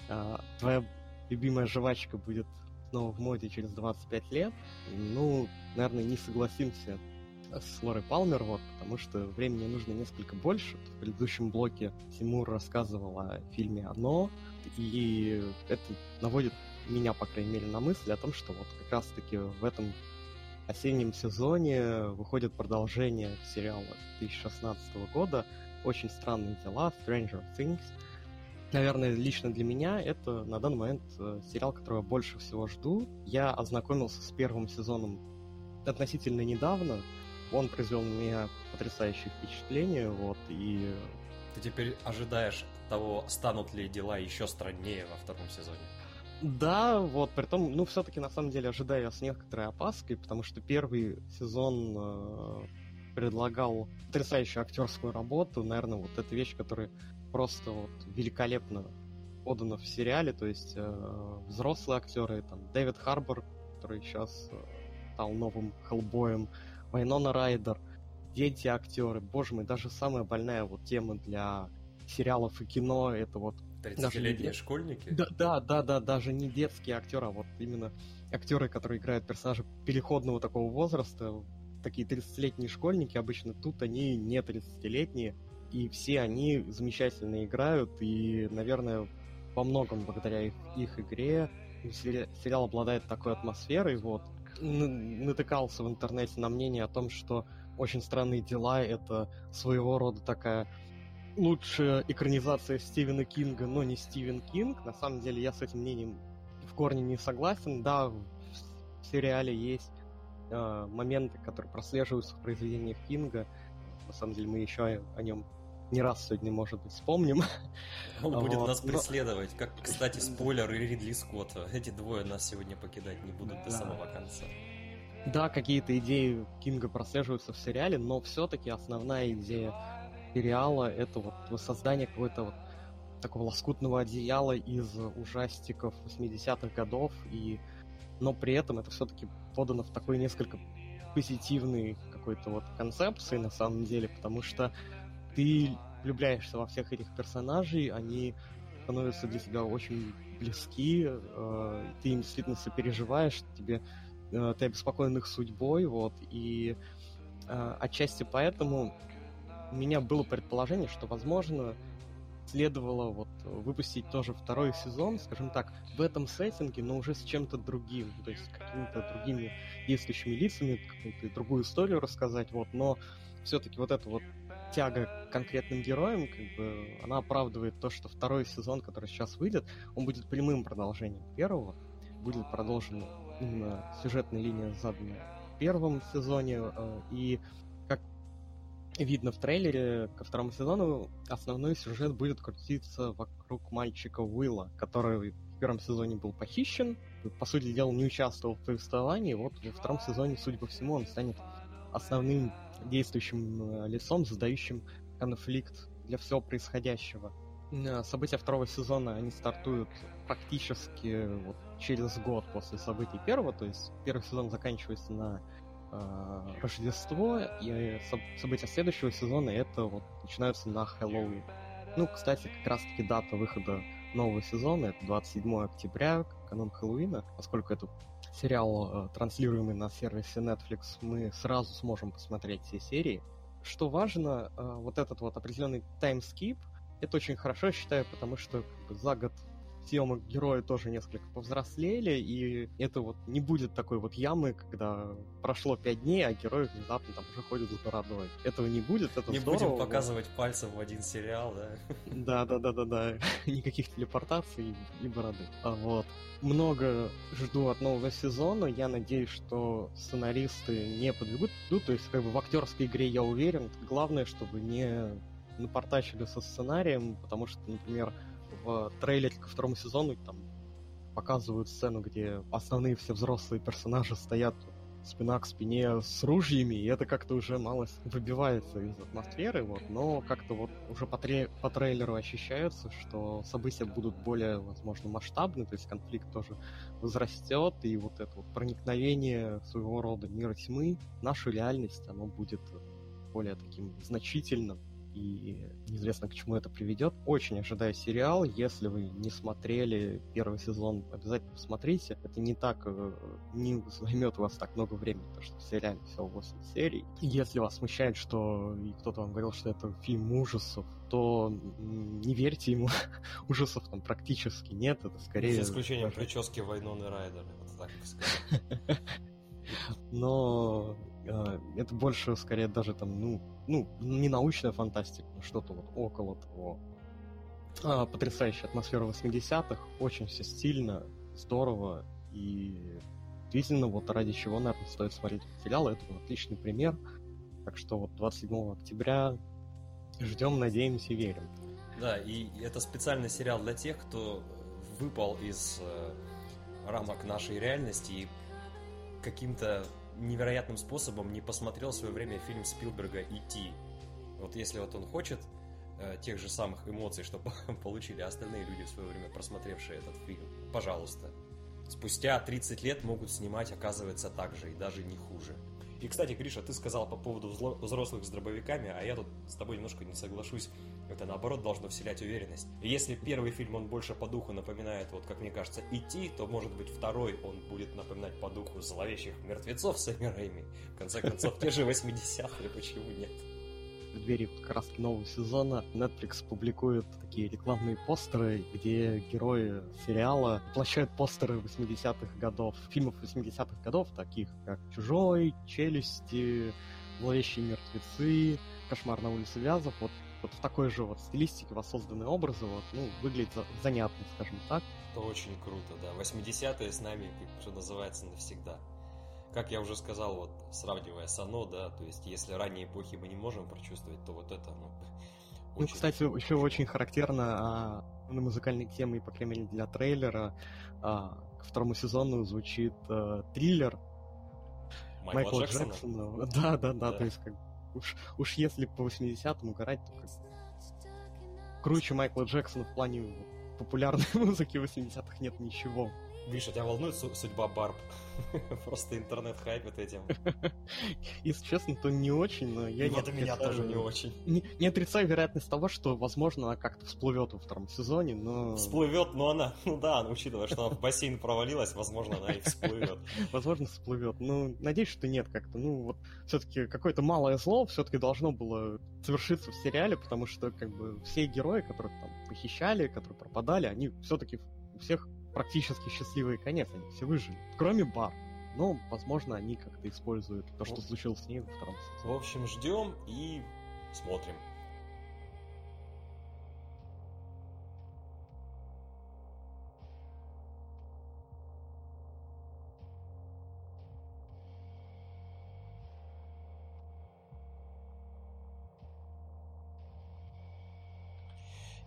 э, твоя любимая жвачка будет снова в моде через 25 лет. Ну, наверное, не согласимся с Лорой Палмер, вот, потому что времени нужно несколько больше. В предыдущем блоке Тимур рассказывал о фильме «Оно», и это наводит меня, по крайней мере, на мысль о том, что вот как раз-таки в этом осеннем сезоне выходит продолжение сериала 2016 года «Очень странные дела», «Stranger Things». Наверное, лично для меня это на данный момент э, сериал, которого я больше всего жду. Я ознакомился с первым сезоном относительно недавно. Он произвел на меня потрясающее впечатление, вот, и... Ты теперь ожидаешь того, станут ли дела еще страннее во втором сезоне? Да, вот, при том, ну, все-таки, на самом деле, ожидаю с некоторой опаской, потому что первый сезон э, предлагал потрясающую актерскую работу, наверное, вот эта вещь, которая просто вот великолепно подана в сериале, то есть э, взрослые актеры, там, Дэвид Харбор, который сейчас э, стал новым Хеллбоем, Вайнона Райдер, дети актеры, боже мой, даже самая больная вот тема для сериалов и кино, это вот 30-летние школьники? Да, да, да, да, даже не детские актеры, а вот именно актеры, которые играют персонажи переходного такого возраста, такие 30-летние школьники, обычно тут они не 30-летние, и все они замечательно играют, и, наверное, во многом благодаря их, их игре сериал обладает такой атмосферой, вот. Натыкался в интернете на мнение о том, что «Очень странные дела» — это своего рода такая лучшая экранизация Стивена Кинга, но не Стивен Кинг. На самом деле я с этим мнением в корне не согласен. Да, в сериале есть э, моменты, которые прослеживаются в произведениях Кинга. На самом деле мы еще о, о нем не раз сегодня, может быть, вспомним. [LAUGHS] Он будет вот. нас преследовать. Как, [LAUGHS] кстати, спойлер и Ридли Скотта. Эти двое нас сегодня покидать не будут да. до самого конца. Да, какие-то идеи Кинга прослеживаются в сериале, но все-таки основная идея сериала это вот воссоздание какого-то вот такого лоскутного одеяла из ужастиков 80-х годов, и... но при этом это все-таки подано в такой несколько позитивной какой-то вот концепции на самом деле, потому что ты влюбляешься во всех этих персонажей, они становятся для тебя очень близки, э, ты им действительно сопереживаешь, тебе, э, ты обеспокоен их судьбой, вот, и э, отчасти поэтому у меня было предположение, что, возможно, следовало вот выпустить тоже второй сезон, скажем так, в этом сеттинге, но уже с чем-то другим, то есть какими-то другими действующими лицами, какую-то другую историю рассказать, вот, но все-таки вот эта вот тяга к конкретным героям, как бы, она оправдывает то, что второй сезон, который сейчас выйдет, он будет прямым продолжением первого, будет продолжена именно сюжетная линия заданная в первом сезоне, э, и видно в трейлере ко второму сезону, основной сюжет будет крутиться вокруг мальчика Уилла, который в первом сезоне был похищен, по сути дела не участвовал в повествовании, вот во втором сезоне, судя по всему, он станет основным действующим э, лицом, создающим конфликт для всего происходящего. Э, события второго сезона, они стартуют практически вот через год после событий первого, то есть первый сезон заканчивается на э, Рождество, и события следующего сезона это вот начинаются на Хэллоуин. Ну, кстати, как раз-таки дата выхода нового сезона это 27 октября, канон Хэллоуина, поскольку это сериал, э, транслируемый на сервисе Netflix, мы сразу сможем посмотреть все серии. Что важно, э, вот этот вот определенный таймскип, это очень хорошо, я считаю, потому что за год съемок герои тоже несколько повзрослели, и это вот не будет такой вот ямы, когда прошло пять дней, а герои внезапно там уже ходят с бородой. Этого не будет, это Не здорово. будем показывать вот. пальцем в один сериал, да? Да, да, да, да, да. [LAUGHS] Никаких телепортаций и бороды. А вот. Много жду от нового сезона. Я надеюсь, что сценаристы не подведут. Ну, то есть, как бы в актерской игре я уверен. Главное, чтобы не напортачили со сценарием, потому что, например, в трейлере ко второму сезону там показывают сцену, где основные все взрослые персонажи стоят спина к спине с ружьями, и это как-то уже мало выбивается из атмосферы, вот, но как-то вот уже по, тре по трейлеру ощущается, что события будут более, возможно, масштабны, то есть конфликт тоже возрастет, и вот это вот проникновение своего рода мира тьмы, нашу реальность, оно будет более таким значительным, и неизвестно, к чему это приведет. Очень ожидаю сериал. Если вы не смотрели первый сезон, обязательно посмотрите. Это не так, э, не займет у вас так много времени, потому что в сериале всего 8 серий. Если вас смущает, что кто-то вам говорил, что это фильм ужасов, то не верьте ему. [LAUGHS] Ужасов там практически нет. Это скорее... За исключением прически Вайноны Райдера, вот так сказать. [LAUGHS] Но э, это больше, скорее, даже там, ну, ну, не научная фантастика, но что-то вот около того. А, потрясающая атмосфера 80-х, очень все стильно, здорово, и действительно, вот ради чего, наверное, стоит смотреть сериал, это вот отличный пример. Так что вот 27 октября ждем, надеемся, верим. Да, и это специальный сериал для тех, кто выпал из э, рамок нашей реальности и каким-то невероятным способом не посмотрел в свое время фильм Спилберга «Идти». Вот если вот он хочет э, тех же самых эмоций, что [LAUGHS] получили остальные люди в свое время, просмотревшие этот фильм, пожалуйста. Спустя 30 лет могут снимать, оказывается, так же и даже не хуже. И, кстати, Гриша, ты сказал по поводу взрослых с дробовиками, а я тут с тобой немножко не соглашусь. Это, наоборот, должно вселять уверенность. Если первый фильм, он больше по духу напоминает, вот как мне кажется, «Идти», то, может быть, второй он будет напоминать по духу «Зловещих мертвецов» с Рэйми. В конце концов, те же 80-е, почему нет? Преддверии как раз нового сезона Netflix публикует такие рекламные постеры, где герои сериала воплощают постеры 80-х годов, фильмов 80-х годов, таких как «Чужой», «Челюсти», «Зловещие мертвецы», «Кошмар на улице Вязов». Вот, вот в такой же вот стилистике воссозданы образы, вот, ну, выглядит занятно, скажем так. Это очень круто, да. 80-е с нами, что называется, навсегда как я уже сказал, вот сравнивая с Оно, да, то есть если ранние эпохи мы не можем прочувствовать, то вот это, ну, ну, кстати, еще очень характерно а, на музыкальной теме, по крайней мере, для трейлера, а, к второму сезону звучит а, триллер Майкла, Майкла Джексона. Джексона. [LAUGHS] Да, да, да, да, то есть как уж, уж если по 80-м угорать, то как... круче Майкла Джексона в плане популярной [LAUGHS] музыки 80-х нет ничего. Гриша, тебя волнует судьба Барб? [LAUGHS] Просто интернет хайпит этим. [LAUGHS] Если честно, то не очень, но я не отрицаю... меня тоже не очень. Не, не отрицаю вероятность того, что, возможно, она как-то всплывет во втором сезоне, но... Всплывет, но она, [LAUGHS] ну да, учитывая, что она в бассейн провалилась, возможно, она и всплывет. Возможно, всплывет. Ну, надеюсь, что нет как-то. Ну, вот все-таки какое-то малое зло все-таки должно было совершиться в сериале, потому что, как бы, все герои, которых там похищали, которые пропадали, они все-таки у всех практически счастливый конец, они все выжили. Кроме Бар. Но, возможно, они как-то используют то, что случилось с ней во втором сезоне. В общем, ждем и смотрим.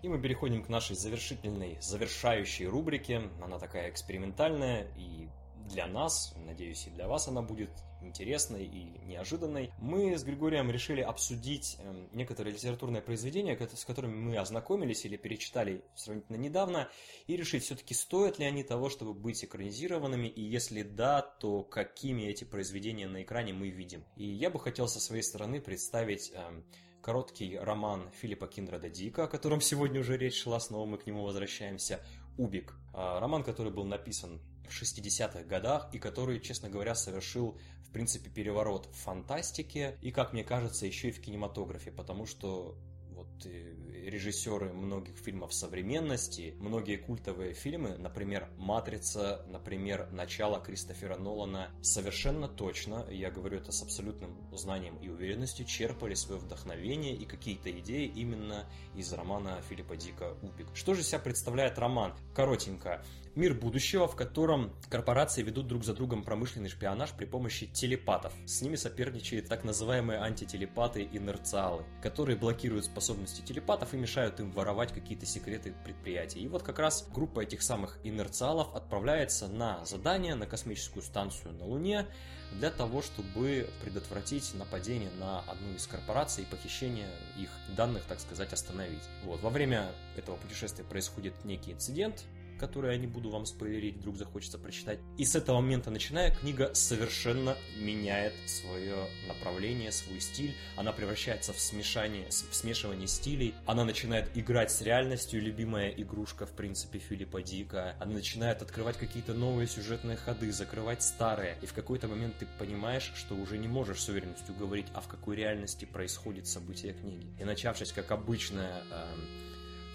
И мы переходим к нашей завершительной, завершающей рубрике. Она такая экспериментальная и для нас, надеюсь, и для вас она будет интересной и неожиданной. Мы с Григорием решили обсудить эм, некоторые литературные произведения, с которыми мы ознакомились или перечитали сравнительно недавно, и решить, все-таки стоят ли они того, чтобы быть экранизированными, и если да, то какими эти произведения на экране мы видим. И я бы хотел со своей стороны представить эм, короткий роман Филиппа Киндрада Дика, о котором сегодня уже речь шла, снова мы к нему возвращаемся, «Убик». А, роман, который был написан в 60-х годах и который, честно говоря, совершил, в принципе, переворот в фантастике и, как мне кажется, еще и в кинематографе, потому что вот э, режиссеры многих фильмов современности, многие культовые фильмы, например, «Матрица», например, «Начало» Кристофера Нолана, совершенно точно, я говорю это с абсолютным знанием и уверенностью, черпали свое вдохновение и какие-то идеи именно из романа Филиппа Дика «Убик». Что же себя представляет роман? Коротенько. Мир будущего, в котором корпорации ведут друг за другом промышленный шпионаж при помощи телепатов. С ними соперничают так называемые антителепаты-инерциалы, которые блокируют способности телепатов и мешают им воровать какие-то секреты предприятий. И вот как раз группа этих самых инерциалов отправляется на задание на космическую станцию на Луне для того, чтобы предотвратить нападение на одну из корпораций и похищение их данных, так сказать, остановить. Вот. Во время этого путешествия происходит некий инцидент, которые я не буду вам спойлерить, вдруг захочется прочитать. И с этого момента начиная, книга совершенно меняет свое направление, свой стиль. Она превращается в смешание, в смешивание стилей. Она начинает играть с реальностью, любимая игрушка, в принципе, Филиппа Дика. Она начинает открывать какие-то новые сюжетные ходы, закрывать старые. И в какой-то момент ты понимаешь, что уже не можешь с уверенностью говорить, а в какой реальности происходит событие книги. И начавшись, как обычная э,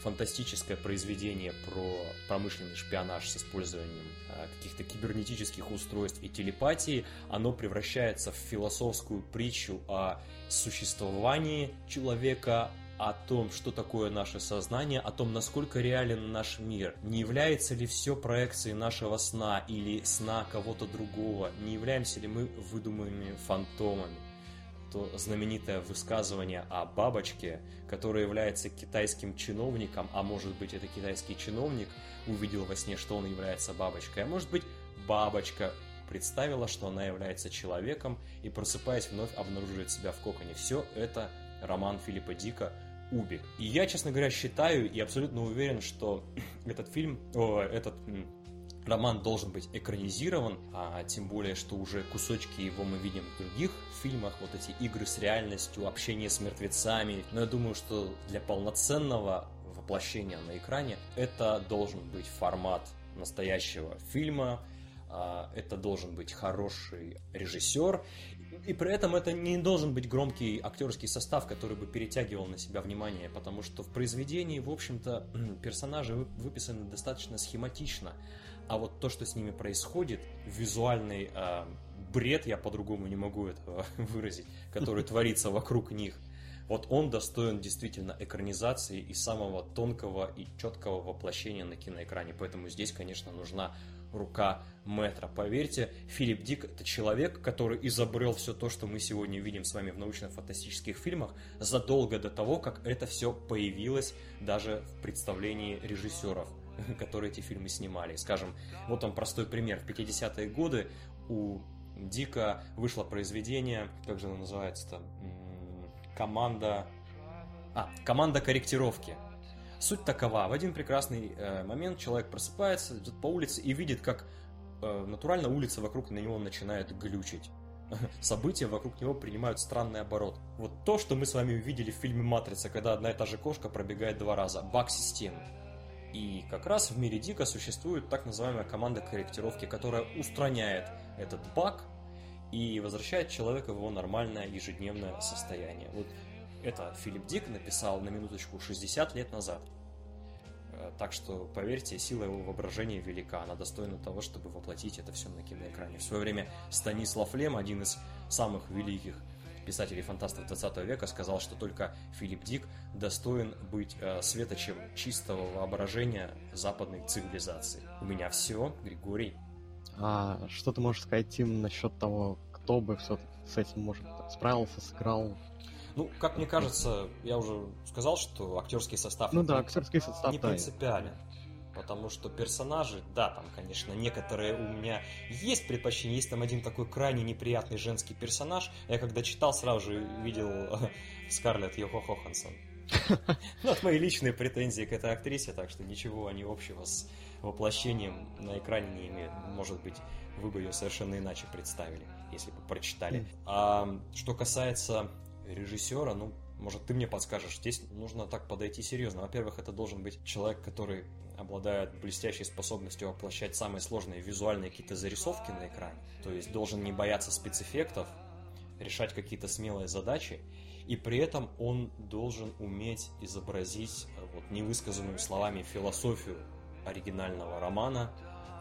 фантастическое произведение про промышленный шпионаж с использованием э, каких-то кибернетических устройств и телепатии, оно превращается в философскую притчу о существовании человека, о том, что такое наше сознание, о том, насколько реален наш мир. Не является ли все проекцией нашего сна или сна кого-то другого? Не являемся ли мы выдуманными фантомами? То знаменитое высказывание о бабочке, которая является китайским чиновником, а может быть это китайский чиновник увидел во сне, что он является бабочкой, а может быть бабочка представила, что она является человеком и просыпаясь вновь обнаруживает себя в коконе. Все это роман Филиппа Дика Убик. И я, честно говоря, считаю и абсолютно уверен, что [CLEARS THROAT] этот фильм, о, этот роман должен быть экранизирован, а тем более, что уже кусочки его мы видим в других фильмах, вот эти игры с реальностью, общение с мертвецами. Но я думаю, что для полноценного воплощения на экране это должен быть формат настоящего фильма, а, это должен быть хороший режиссер, и при этом это не должен быть громкий актерский состав, который бы перетягивал на себя внимание, потому что в произведении, в общем-то, [CLEARS THROAT] персонажи выписаны достаточно схематично. А вот то, что с ними происходит, визуальный э, бред, я по-другому не могу этого [LAUGHS] выразить, который [LAUGHS] творится вокруг них, вот он достоин действительно экранизации и самого тонкого и четкого воплощения на киноэкране. Поэтому здесь, конечно, нужна рука метра. Поверьте, Филипп Дик – это человек, который изобрел все то, что мы сегодня видим с вами в научно-фантастических фильмах, задолго до того, как это все появилось даже в представлении режиссеров. [LAUGHS] которые эти фильмы снимали. Скажем, вот он простой пример. В 50-е годы у Дика вышло произведение, как же оно называется-то? Команда... А, команда корректировки. Суть такова. В один прекрасный э, момент человек просыпается, идет по улице и видит, как э, натурально улица вокруг на него начинает глючить. [LAUGHS] События вокруг него принимают странный оборот. Вот то, что мы с вами увидели в фильме «Матрица», когда одна и та же кошка пробегает два раза. Баг системы. И как раз в мире Дика существует так называемая команда корректировки, которая устраняет этот баг и возвращает человека в его нормальное ежедневное состояние. Вот это Филипп Дик написал на минуточку 60 лет назад. Э, так что, поверьте, сила его воображения велика. Она достойна того, чтобы воплотить это все на киноэкране. В свое время Станислав Лем, один из самых великих писателей-фантастов 20 века сказал, что только Филипп Дик достоин быть э, светочем чистого воображения западной цивилизации. У меня все, Григорий. А что ты можешь сказать, Тим, насчет того, кто бы все-таки с этим, может, справился, сыграл? Ну, как мне кажется, я уже сказал, что актерский состав ну, да, актерский состав, не да. принципиален. Потому что персонажи, да, там, конечно, некоторые у меня есть предпочтения. Есть там один такой крайне неприятный женский персонаж. Я когда читал, сразу же видел Скарлетт Йохо Хохансон. [LAUGHS] Ну, это мои личные претензии к этой актрисе, так что ничего они общего с воплощением на экране не имеют. Может быть, вы бы ее совершенно иначе представили, если бы прочитали. А что касается режиссера, ну, может, ты мне подскажешь, здесь нужно так подойти серьезно. Во-первых, это должен быть человек, который обладает блестящей способностью воплощать самые сложные визуальные какие-то зарисовки на экране. То есть должен не бояться спецэффектов, решать какие-то смелые задачи, и при этом он должен уметь изобразить э, вот, невысказанную словами философию оригинального романа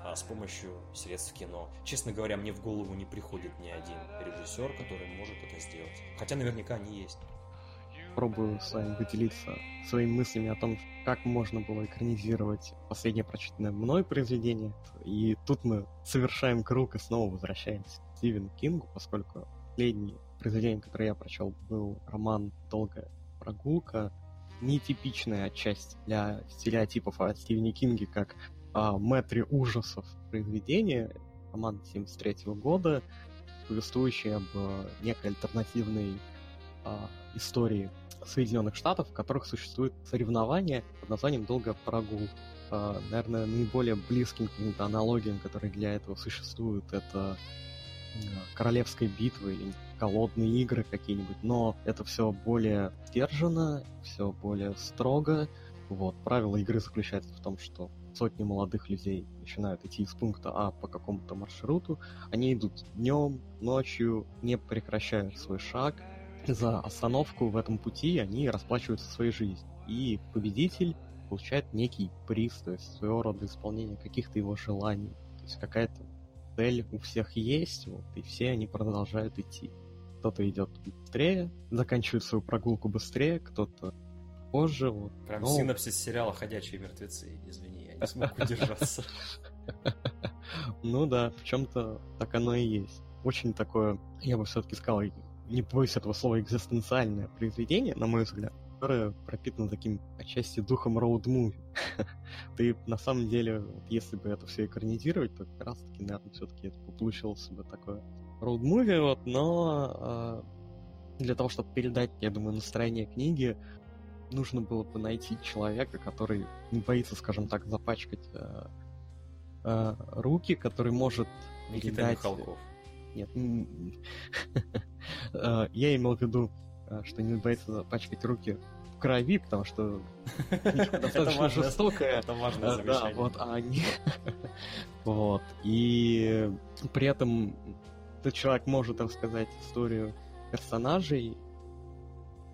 а, с помощью средств кино. Честно говоря, мне в голову не приходит ни один режиссер, который может это сделать. Хотя наверняка они есть попробую с вами поделиться своими мыслями о том, как можно было экранизировать последнее прочитанное мной произведение. И тут мы совершаем круг и снова возвращаемся к Стивену Кингу, поскольку последнее произведение, которое я прочел, был роман «Долгая прогулка», нетипичная отчасти для стереотипов о Стивене Кинге, как о мэтре ужасов произведения, роман 73 года, повествующий об некой альтернативной а, истории Соединенных Штатов, в которых существует соревнование под названием «Долгая прогулка». э, наверное, наиболее близким каким-то аналогиям, которые для этого существуют, это королевской битвы или голодные игры какие-нибудь, но это все более сдержанно, все более строго. Вот, правило игры заключается в том, что сотни молодых людей начинают идти из пункта А по какому-то маршруту. Они идут днем, ночью, не прекращают свой шаг. За остановку в этом пути они расплачиваются своей жизнью. И победитель получает некий приз, то есть своего рода исполнение каких-то его желаний. То есть какая-то цель у всех есть, вот, и все они продолжают идти. Кто-то идет быстрее, заканчивает свою прогулку быстрее, кто-то позже. Вот. Прям Но... синапсис сериала «Ходячие мертвецы», извини, я не смог [LAUGHS] удержаться. Ну да, в чем-то так оно и есть. Очень такое, я бы все-таки сказал, не боюсь этого слова, экзистенциальное произведение, на мой взгляд которая пропитана таким отчасти духом роуд-муви. [LAUGHS] Ты на самом деле, если бы это все экранизировать, то как раз таки, наверное, все-таки это получилось бы такое роуд-муви, вот, но э, для того, чтобы передать, я думаю, настроение книги, нужно было бы найти человека, который не боится, скажем так, запачкать э, э, руки, который может Никита передать... Михалков. Нет, [LAUGHS] я имел в виду Э, что не боится запачкать руки в крови, потому что [LAUGHS] достаточно жестокая. Это важное э, Да, вот, а они... [LAUGHS] Вот, и при этом этот человек может рассказать историю персонажей,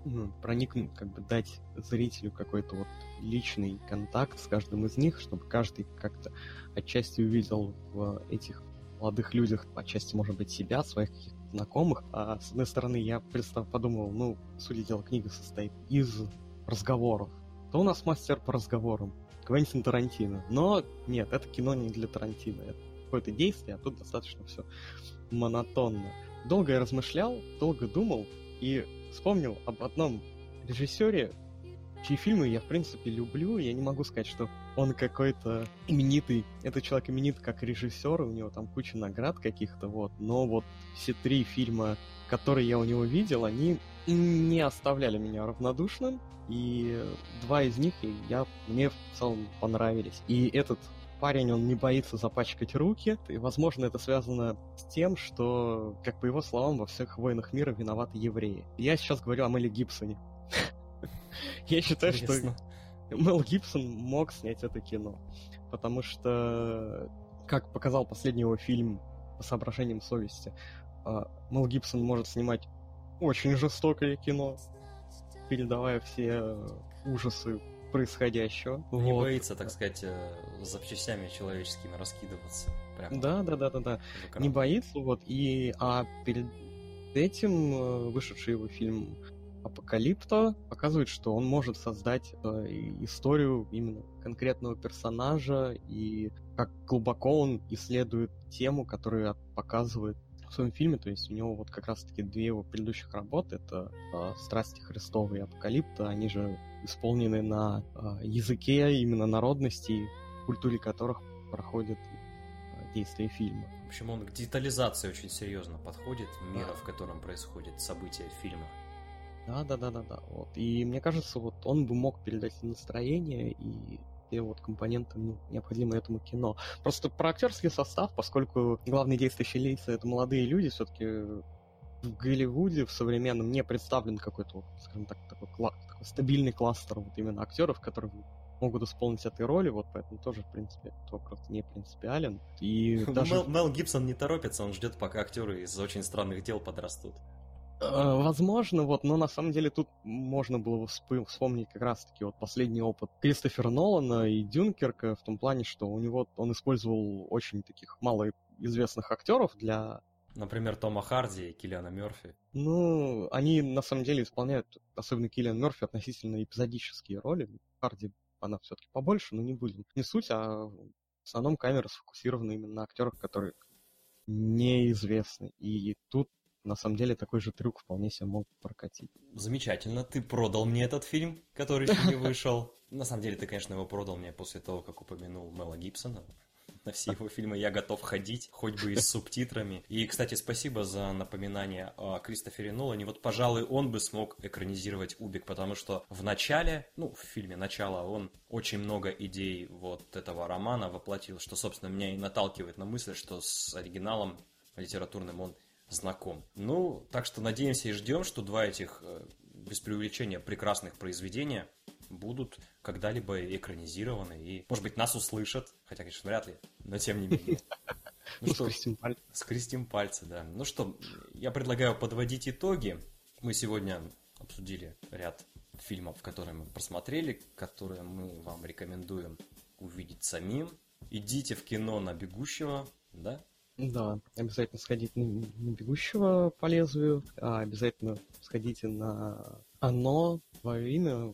ну, проникнуть, как бы дать зрителю какой-то вот личный контакт с каждым из них, чтобы каждый как-то отчасти увидел в этих молодых людях, отчасти, может быть, себя, своих знакомых. А с одной стороны, я представ, подумал, ну, суть дела, книга состоит из разговоров. То у нас мастер по разговорам? Квентин Тарантино. Но нет, это кино не для Тарантино. Это какое-то действие, а тут достаточно все монотонно. Долго я размышлял, долго думал и вспомнил об одном режиссере, чьи фильмы я, в принципе, люблю. Я не могу сказать, что он какой-то именитый. Этот человек именит как режиссер, у него там куча наград каких-то, вот. Но вот все три фильма, которые я у него видел, они не оставляли меня равнодушным. И два из них я, мне в целом понравились. И этот парень, он не боится запачкать руки, и, возможно, это связано с тем, что, как по его словам, во всех войнах мира виноваты евреи. Я сейчас говорю о Мэле Гибсоне. [LAUGHS] Я считаю, что Мел Гибсон мог снять это кино. Потому что, как показал последний его фильм по соображениям совести, а, Мел Гибсон может снимать очень жестокое кино, передавая все ужасы происходящего. Не вот. боится, так сказать, э, запчастями человеческими раскидываться. Прям. Да, да, да, да, да. Не боится, вот. И а перед этим э, вышедший его фильм Апокалипто показывает, что он может создать э, историю именно конкретного персонажа и как глубоко он исследует тему, которую показывает в своем фильме. То есть у него вот как раз-таки две его предыдущих работы это э, «Страсти Христовы» и «Апокалипто». Они же исполнены на э, языке именно народностей, культуре которых проходит э, действие фильма. В общем, он к детализации очень серьезно подходит мира, в котором происходит события фильма. Да, да, да, да, да. Вот. И мне кажется, вот он бы мог передать настроение и те вот компоненты ну, необходимы этому кино. Просто про актерский состав, поскольку главные действующие лица это молодые люди, все-таки в Голливуде в современном не представлен какой-то, скажем так, такой, кла- такой стабильный кластер вот именно актеров, которые могут исполнить этой роли, вот поэтому тоже, в принципе, этот вопрос не принципиален. И [LAUGHS] даже... Мел, Мел Гибсон не торопится, он ждет, пока актеры из очень странных дел подрастут. Э, возможно, вот, но на самом деле тут можно было вспомнить как раз-таки вот последний опыт Кристофера Нолана и Дюнкерка в том плане, что у него он использовал очень таких малоизвестных актеров для Например, Тома Харди и Киллиана Мерфи. Ну, они на самом деле исполняют, особенно Киллиан Мерфи, относительно эпизодические роли. Харди, она все-таки побольше, но не будем. Не суть, а в основном камера сфокусирована именно на актерах, которые неизвестны. И тут на самом деле такой же трюк вполне себе мог прокатить. Замечательно, ты продал мне этот фильм, который еще не [LAUGHS] вышел. На самом деле ты, конечно, его продал мне после того, как упомянул Мела Гибсона. на все его фильмы я готов ходить, хоть бы и с субтитрами. И, кстати, спасибо за напоминание о Кристофере Нолане. Вот, пожалуй, он бы смог экранизировать Убик, потому что в начале, ну, в фильме «Начало» он очень много идей вот этого романа воплотил, что, собственно, меня и наталкивает на мысль, что с оригиналом литературным он знаком. Ну, так что надеемся и ждем, что два этих, э, без преувеличения, прекрасных произведения будут когда-либо экранизированы и, может быть, нас услышат, хотя, конечно, вряд ли, но тем не менее. Ну, [LAUGHS] ну что, скрестим пальцы. Скрестим пальцы, да. Ну что, я предлагаю подводить итоги. Мы сегодня обсудили ряд фильмов, которые мы просмотрели, которые мы вам рекомендуем увидеть самим. Идите в кино на «Бегущего», да? Да, обязательно сходите на, на «Бегущего» по лезвию, а обязательно сходите на «Оно», «Твое имя»,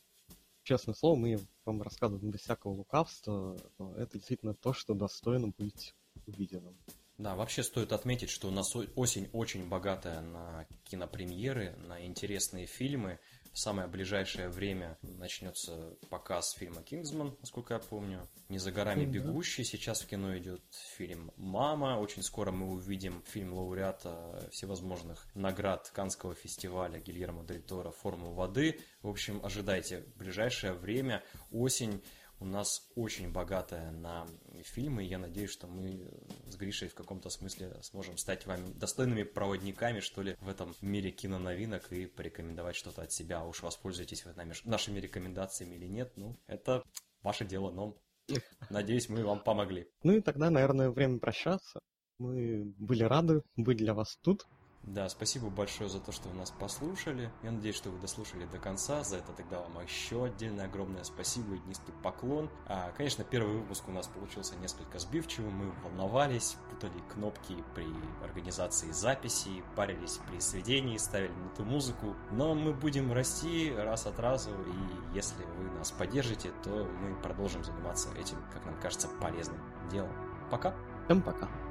честное слово, мы вам рассказываем без всякого лукавства, это действительно то, что достойно быть увиденным. Да, вообще стоит отметить, что у нас осень очень богатая на кинопремьеры, на интересные фильмы. В самое ближайшее время начнется показ фильма «Кингсман», насколько я помню. «Не за горами бегущий». Сейчас в кино идет фильм «Мама». Очень скоро мы увидим фильм лауреата всевозможных наград Канского фестиваля Гильермо Дель Торо «Форму воды». В общем, ожидайте в ближайшее время, осень у нас очень богатая на фильмы, я надеюсь, что мы с Гришей в каком-то смысле сможем стать вами достойными проводниками, что ли, в этом мире киноновинок и порекомендовать что-то от себя. Уж воспользуйтесь вы нами, нашими рекомендациями или нет, ну, это ваше дело, но [LAUGHS] надеюсь, мы вам помогли. Ну и тогда, наверное, время прощаться. Мы были рады быть для вас тут. Да, спасибо большое за то, что вы нас послушали. Я надеюсь, что вы дослушали до конца. За это тогда вам еще отдельное огромное спасибо и низкий поклон. А, конечно, первый выпуск у нас получился несколько сбивчивым. Мы волновались, путали кнопки при организации записи, парились при сведении, ставили не ту музыку. Но мы будем расти раз от разу, и если вы нас поддержите, то мы продолжим заниматься этим, как нам кажется, полезным делом. Пока! Всем пока!